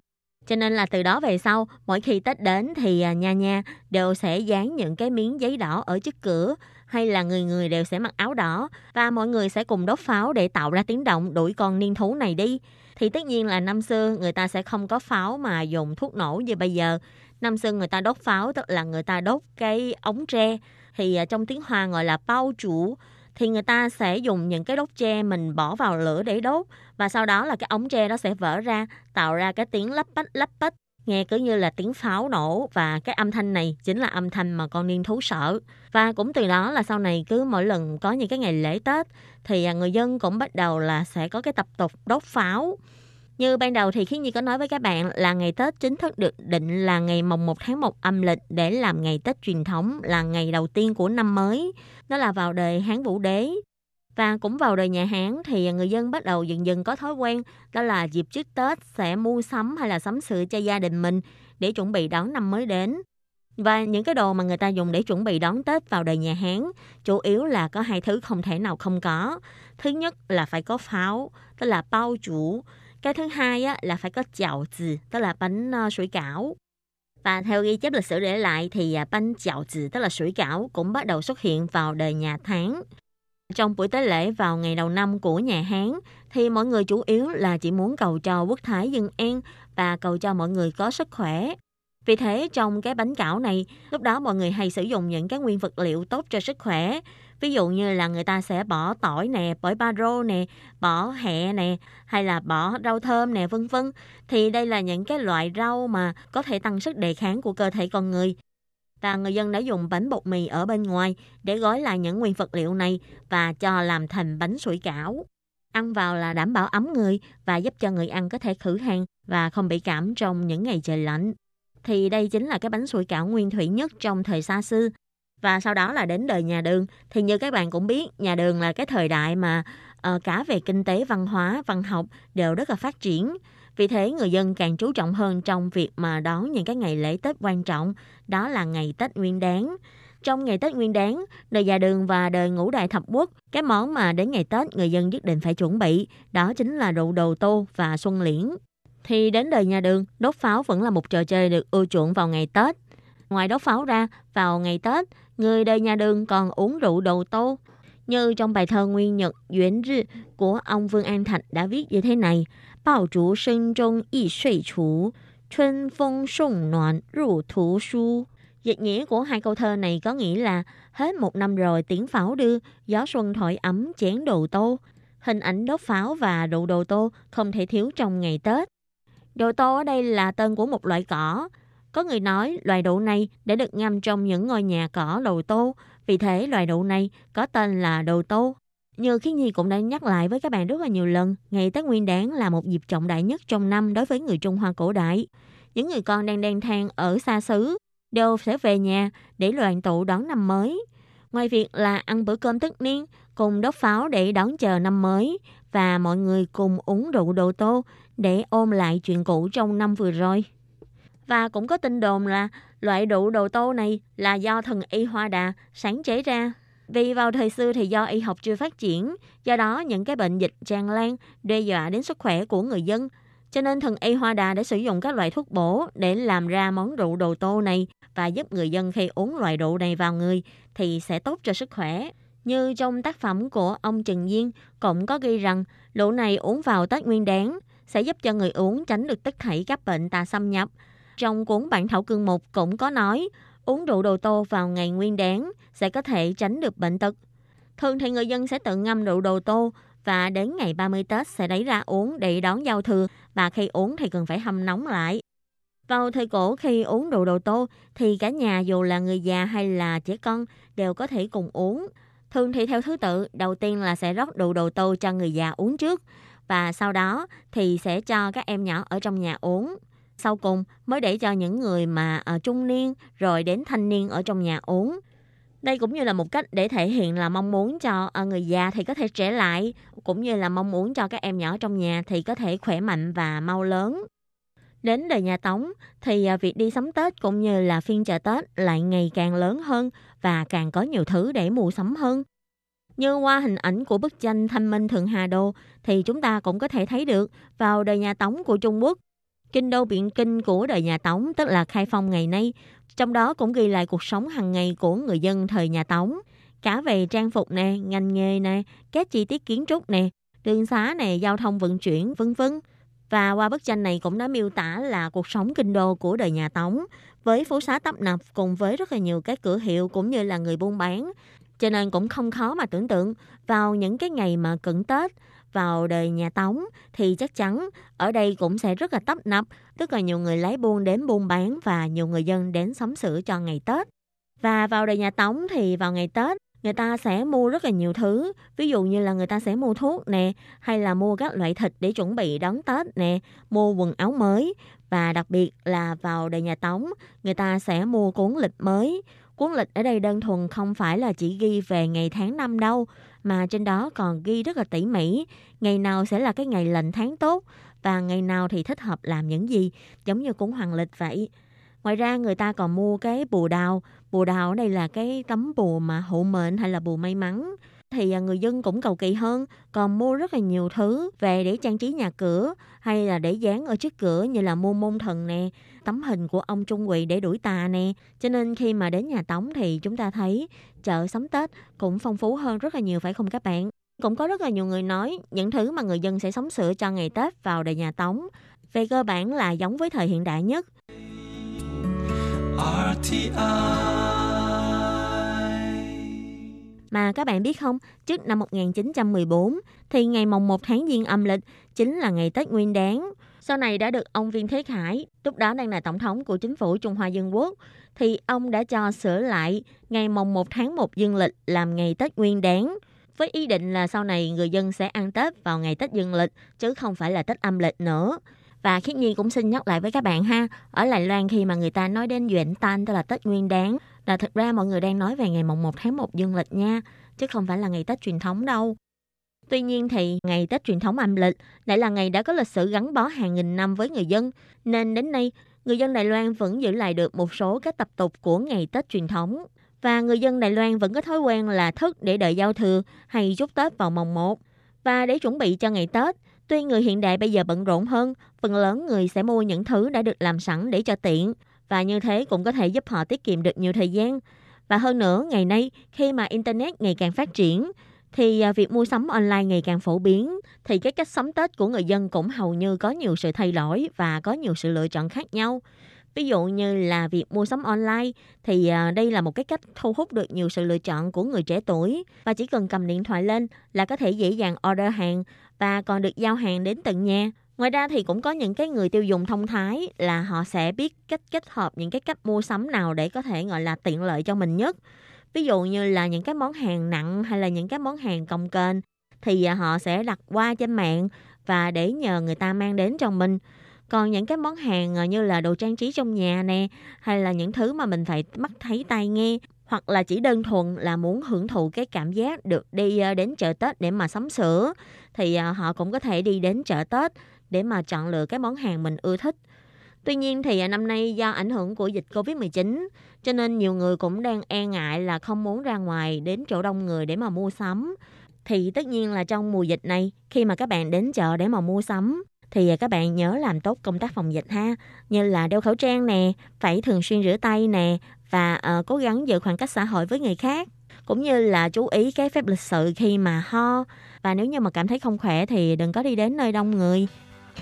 Cho nên là từ đó về sau, mỗi khi Tết đến thì à, nha nha đều sẽ dán những cái miếng giấy đỏ ở trước cửa hay là người người đều sẽ mặc áo đỏ và mọi người sẽ cùng đốt pháo để tạo ra tiếng động đuổi con niên thú này đi. Thì tất nhiên là năm xưa người ta sẽ không có pháo mà dùng thuốc nổ như bây giờ. Năm xưa người ta đốt pháo tức là người ta đốt cái ống tre. Thì à, trong tiếng Hoa gọi là bao chủ. Thì người ta sẽ dùng những cái đốt tre mình bỏ vào lửa để đốt và sau đó là cái ống tre đó sẽ vỡ ra, tạo ra cái tiếng lấp bách lấp bách nghe cứ như là tiếng pháo nổ và cái âm thanh này chính là âm thanh mà con niên thú sợ và cũng từ đó là sau này cứ mỗi lần có những cái ngày lễ Tết thì à, người dân cũng bắt đầu là sẽ có cái tập tục đốt pháo như ban đầu thì Khiến Nhi có nói với các bạn là ngày Tết chính thức được định là ngày mồng 1 tháng 1 âm lịch để làm ngày Tết truyền thống, là ngày đầu tiên của năm mới. Đó là vào đời Hán Vũ Đế. Và cũng vào đời nhà Hán thì người dân bắt đầu dần dần có thói quen đó là dịp trước Tết sẽ mua sắm hay là sắm sửa cho gia đình mình để chuẩn bị đón năm mới đến. Và những cái đồ mà người ta dùng để chuẩn bị đón Tết vào đời nhà Hán chủ yếu là có hai thứ không thể nào không có. Thứ nhất là phải có pháo, tức là bao chủ. Cái thứ hai á, là phải có chảo tử, tức là bánh uh, sủi cảo. Và theo ghi chép lịch sử để lại thì à, bánh chảo tử, tức là sủi cảo cũng bắt đầu xuất hiện vào đời nhà Tháng. Trong buổi tế lễ vào ngày đầu năm của nhà Hán thì mọi người chủ yếu là chỉ muốn cầu cho quốc thái dân an và cầu cho mọi người có sức khỏe. Vì thế trong cái bánh cảo này, lúc đó mọi người hay sử dụng những cái nguyên vật liệu tốt cho sức khỏe. Ví dụ như là người ta sẽ bỏ tỏi nè, bỏ ba rô nè, bỏ hẹ nè, hay là bỏ rau thơm nè, vân vân. Thì đây là những cái loại rau mà có thể tăng sức đề kháng của cơ thể con người. Và người dân đã dùng bánh bột mì ở bên ngoài để gói lại những nguyên vật liệu này và cho làm thành bánh sủi cảo. Ăn vào là đảm bảo ấm người và giúp cho người ăn có thể khử hàng và không bị cảm trong những ngày trời lạnh. Thì đây chính là cái bánh sủi cảo nguyên thủy nhất trong thời xa xưa. Và sau đó là đến đời nhà đường. Thì như các bạn cũng biết, nhà đường là cái thời đại mà uh, cả về kinh tế, văn hóa, văn học đều rất là phát triển. Vì thế người dân càng chú trọng hơn trong việc mà đón những cái ngày lễ Tết quan trọng, đó là ngày Tết Nguyên Đán. Trong ngày Tết Nguyên Đán, đời già đường và đời ngũ đại thập quốc, cái món mà đến ngày Tết người dân nhất định phải chuẩn bị, đó chính là rượu đồ tô và xuân liễn. Thì đến đời nhà đường, đốt pháo vẫn là một trò chơi được ưa chuộng vào ngày Tết. Ngoài đốt pháo ra, vào ngày Tết, người đời nhà đường còn uống rượu đầu tô. Như trong bài thơ Nguyên Nhật Duyễn Rư của ông Vương An Thạch đã viết như thế này. Bảo sinh suy chú, xuân nghĩa của hai câu thơ này có nghĩa là hết một năm rồi tiếng pháo đưa, gió xuân thổi ấm chén đồ tô. Hình ảnh đốt pháo và rượu đồ tô không thể thiếu trong ngày Tết. Đồ tô ở đây là tên của một loại cỏ. Có người nói loài đậu này đã được ngâm trong những ngôi nhà cỏ đồ tô, vì thế loài đậu này có tên là đồ tô. Như Khiến Nhi cũng đã nhắc lại với các bạn rất là nhiều lần, ngày Tết Nguyên Đán là một dịp trọng đại nhất trong năm đối với người Trung Hoa cổ đại. Những người con đang đang than ở xa xứ đều sẽ về nhà để đoàn tụ đón năm mới. Ngoài việc là ăn bữa cơm tất niên, cùng đốt pháo để đón chờ năm mới và mọi người cùng uống rượu đồ tô để ôm lại chuyện cũ trong năm vừa rồi. Và cũng có tin đồn là loại rượu đồ tô này là do thần y Hoa Đà sáng chế ra. Vì vào thời xưa thì do y học chưa phát triển, do đó những cái bệnh dịch tràn lan đe dọa đến sức khỏe của người dân. Cho nên thần Y Hoa Đà đã sử dụng các loại thuốc bổ để làm ra món rượu đồ tô này và giúp người dân khi uống loại rượu này vào người thì sẽ tốt cho sức khỏe. Như trong tác phẩm của ông Trần Diên cũng có ghi rằng rượu này uống vào Tết Nguyên Đán sẽ giúp cho người uống tránh được tất thảy các bệnh tà xâm nhập. Trong cuốn bản thảo cương mục cũng có nói uống rượu đồ tô vào ngày Nguyên Đán sẽ có thể tránh được bệnh tật. Thường thì người dân sẽ tự ngâm rượu đồ tô và đến ngày 30 Tết sẽ lấy ra uống để đón giao thừa và khi uống thì cần phải hâm nóng lại. Vào thời cổ khi uống rượu đồ tô thì cả nhà dù là người già hay là trẻ con đều có thể cùng uống. Thường thì theo thứ tự, đầu tiên là sẽ rót rượu đồ tô cho người già uống trước và sau đó thì sẽ cho các em nhỏ ở trong nhà uống. Sau cùng mới để cho những người mà ở trung niên rồi đến thanh niên ở trong nhà uống. Đây cũng như là một cách để thể hiện là mong muốn cho ờ, người già thì có thể trẻ lại, cũng như là mong muốn cho các em nhỏ trong nhà thì có thể khỏe mạnh và mau lớn. Đến đời nhà Tống thì à, việc đi sắm Tết cũng như là phiên chợ Tết lại ngày càng lớn hơn và càng có nhiều thứ để mua sắm hơn. Như qua hình ảnh của bức tranh Thanh Minh Thượng Hà Đô thì chúng ta cũng có thể thấy được vào đời nhà Tống của Trung Quốc. Kinh đô biện kinh của đời nhà Tống tức là khai phong ngày nay, trong đó cũng ghi lại cuộc sống hàng ngày của người dân thời nhà Tống. Cả về trang phục nè, ngành nghề nè, các chi tiết kiến trúc nè, đường xá nè, giao thông vận chuyển, vân vân. Và qua bức tranh này cũng đã miêu tả là cuộc sống kinh đô của đời nhà Tống với phố xá tấp nập cùng với rất là nhiều các cửa hiệu cũng như là người buôn bán. Cho nên cũng không khó mà tưởng tượng vào những cái ngày mà cận Tết vào đời nhà Tống thì chắc chắn ở đây cũng sẽ rất là tấp nập, tức là nhiều người lái buôn đến buôn bán và nhiều người dân đến sắm sửa cho ngày Tết. Và vào đời nhà Tống thì vào ngày Tết người ta sẽ mua rất là nhiều thứ, ví dụ như là người ta sẽ mua thuốc nè, hay là mua các loại thịt để chuẩn bị đón Tết nè, mua quần áo mới và đặc biệt là vào đời nhà Tống, người ta sẽ mua cuốn lịch mới. Cuốn lịch ở đây đơn thuần không phải là chỉ ghi về ngày tháng năm đâu, mà trên đó còn ghi rất là tỉ mỉ, ngày nào sẽ là cái ngày lệnh tháng tốt và ngày nào thì thích hợp làm những gì, giống như cuốn hoàng lịch vậy. Ngoài ra người ta còn mua cái bùa đào, bùa đào ở đây là cái tấm bùa mà hộ mệnh hay là bùa may mắn. Thì à, người dân cũng cầu kỳ hơn, còn mua rất là nhiều thứ về để trang trí nhà cửa hay là để dán ở trước cửa như là mua môn thần nè, tấm hình của ông Trung Quỳ để đuổi tà nè. Cho nên khi mà đến nhà Tống thì chúng ta thấy chợ sắm Tết cũng phong phú hơn rất là nhiều phải không các bạn? Cũng có rất là nhiều người nói những thứ mà người dân sẽ sắm sửa cho ngày Tết vào đời nhà Tống về cơ bản là giống với thời hiện đại nhất. Mà các bạn biết không, trước năm 1914 thì ngày mồng 1 tháng Giêng âm lịch chính là ngày Tết Nguyên đán. Sau này đã được ông Viên Thế Khải, lúc đó đang là tổng thống của chính phủ Trung Hoa Dân Quốc, thì ông đã cho sửa lại ngày mồng 1 tháng 1 dương lịch làm ngày Tết Nguyên đán với ý định là sau này người dân sẽ ăn Tết vào ngày Tết dương lịch chứ không phải là Tết âm lịch nữa. Và Khiết Nhi cũng xin nhắc lại với các bạn ha, ở Đài Loan khi mà người ta nói đến Duyện Tan tức là Tết Nguyên đáng, là thực ra mọi người đang nói về ngày mồng 1 tháng 1 dương lịch nha, chứ không phải là ngày Tết truyền thống đâu. Tuy nhiên thì ngày Tết truyền thống âm lịch lại là ngày đã có lịch sử gắn bó hàng nghìn năm với người dân, nên đến nay người dân Đài Loan vẫn giữ lại được một số các tập tục của ngày Tết truyền thống. Và người dân Đài Loan vẫn có thói quen là thức để đợi giao thừa hay chúc Tết vào mồng 1. Và để chuẩn bị cho ngày Tết, tuy người hiện đại bây giờ bận rộn hơn, phần lớn người sẽ mua những thứ đã được làm sẵn để cho tiện. Và như thế cũng có thể giúp họ tiết kiệm được nhiều thời gian. Và hơn nữa, ngày nay, khi mà Internet ngày càng phát triển, thì à, việc mua sắm online ngày càng phổ biến, thì cái cách sắm Tết của người dân cũng hầu như có nhiều sự thay đổi và có nhiều sự lựa chọn khác nhau. Ví dụ như là việc mua sắm online thì à, đây là một cái cách thu hút được nhiều sự lựa chọn của người trẻ tuổi và chỉ cần cầm điện thoại lên là có thể dễ dàng order hàng và còn được giao hàng đến tận nhà. Ngoài ra thì cũng có những cái người tiêu dùng thông thái là họ sẽ biết cách kết hợp những cái cách mua sắm nào để có thể gọi là tiện lợi cho mình nhất. Ví dụ như là những cái món hàng nặng hay là những cái món hàng cồng kềnh thì à, họ sẽ đặt qua trên mạng và để nhờ người ta mang đến cho mình. Còn những cái món hàng à, như là đồ trang trí trong nhà nè, hay là những thứ mà mình phải mắt thấy tai nghe, hoặc là chỉ đơn thuần là muốn hưởng thụ cái cảm giác được đi à, đến chợ Tết để mà sắm sửa, thì à, họ cũng có thể đi đến chợ Tết để mà chọn lựa cái món hàng mình ưa thích. Tuy nhiên thì à, năm nay do ảnh hưởng của dịch Covid-19 cho nên nhiều người cũng đang e ngại là không muốn ra ngoài đến chỗ đông người để mà mua sắm. Thì tất nhiên là trong mùa dịch này khi mà các bạn đến chợ để mà mua sắm thì à, các bạn nhớ làm tốt công tác phòng dịch ha, như là đeo khẩu trang nè, phải thường xuyên rửa tay nè và uh, cố gắng giữ khoảng cách xã hội với người khác cũng như là chú ý cái phép lịch sự khi mà ho và nếu như mà cảm thấy không khỏe thì đừng có đi đến nơi đông người.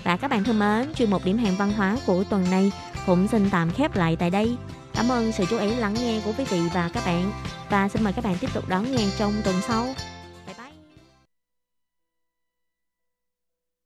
Và các bạn thân mến, chuyên mục điểm hẹn văn hóa của tuần này cũng xin tạm khép lại tại đây. Cảm ơn sự chú ý lắng nghe của quý vị và các bạn. Và xin mời các bạn tiếp tục đón nghe trong tuần sau.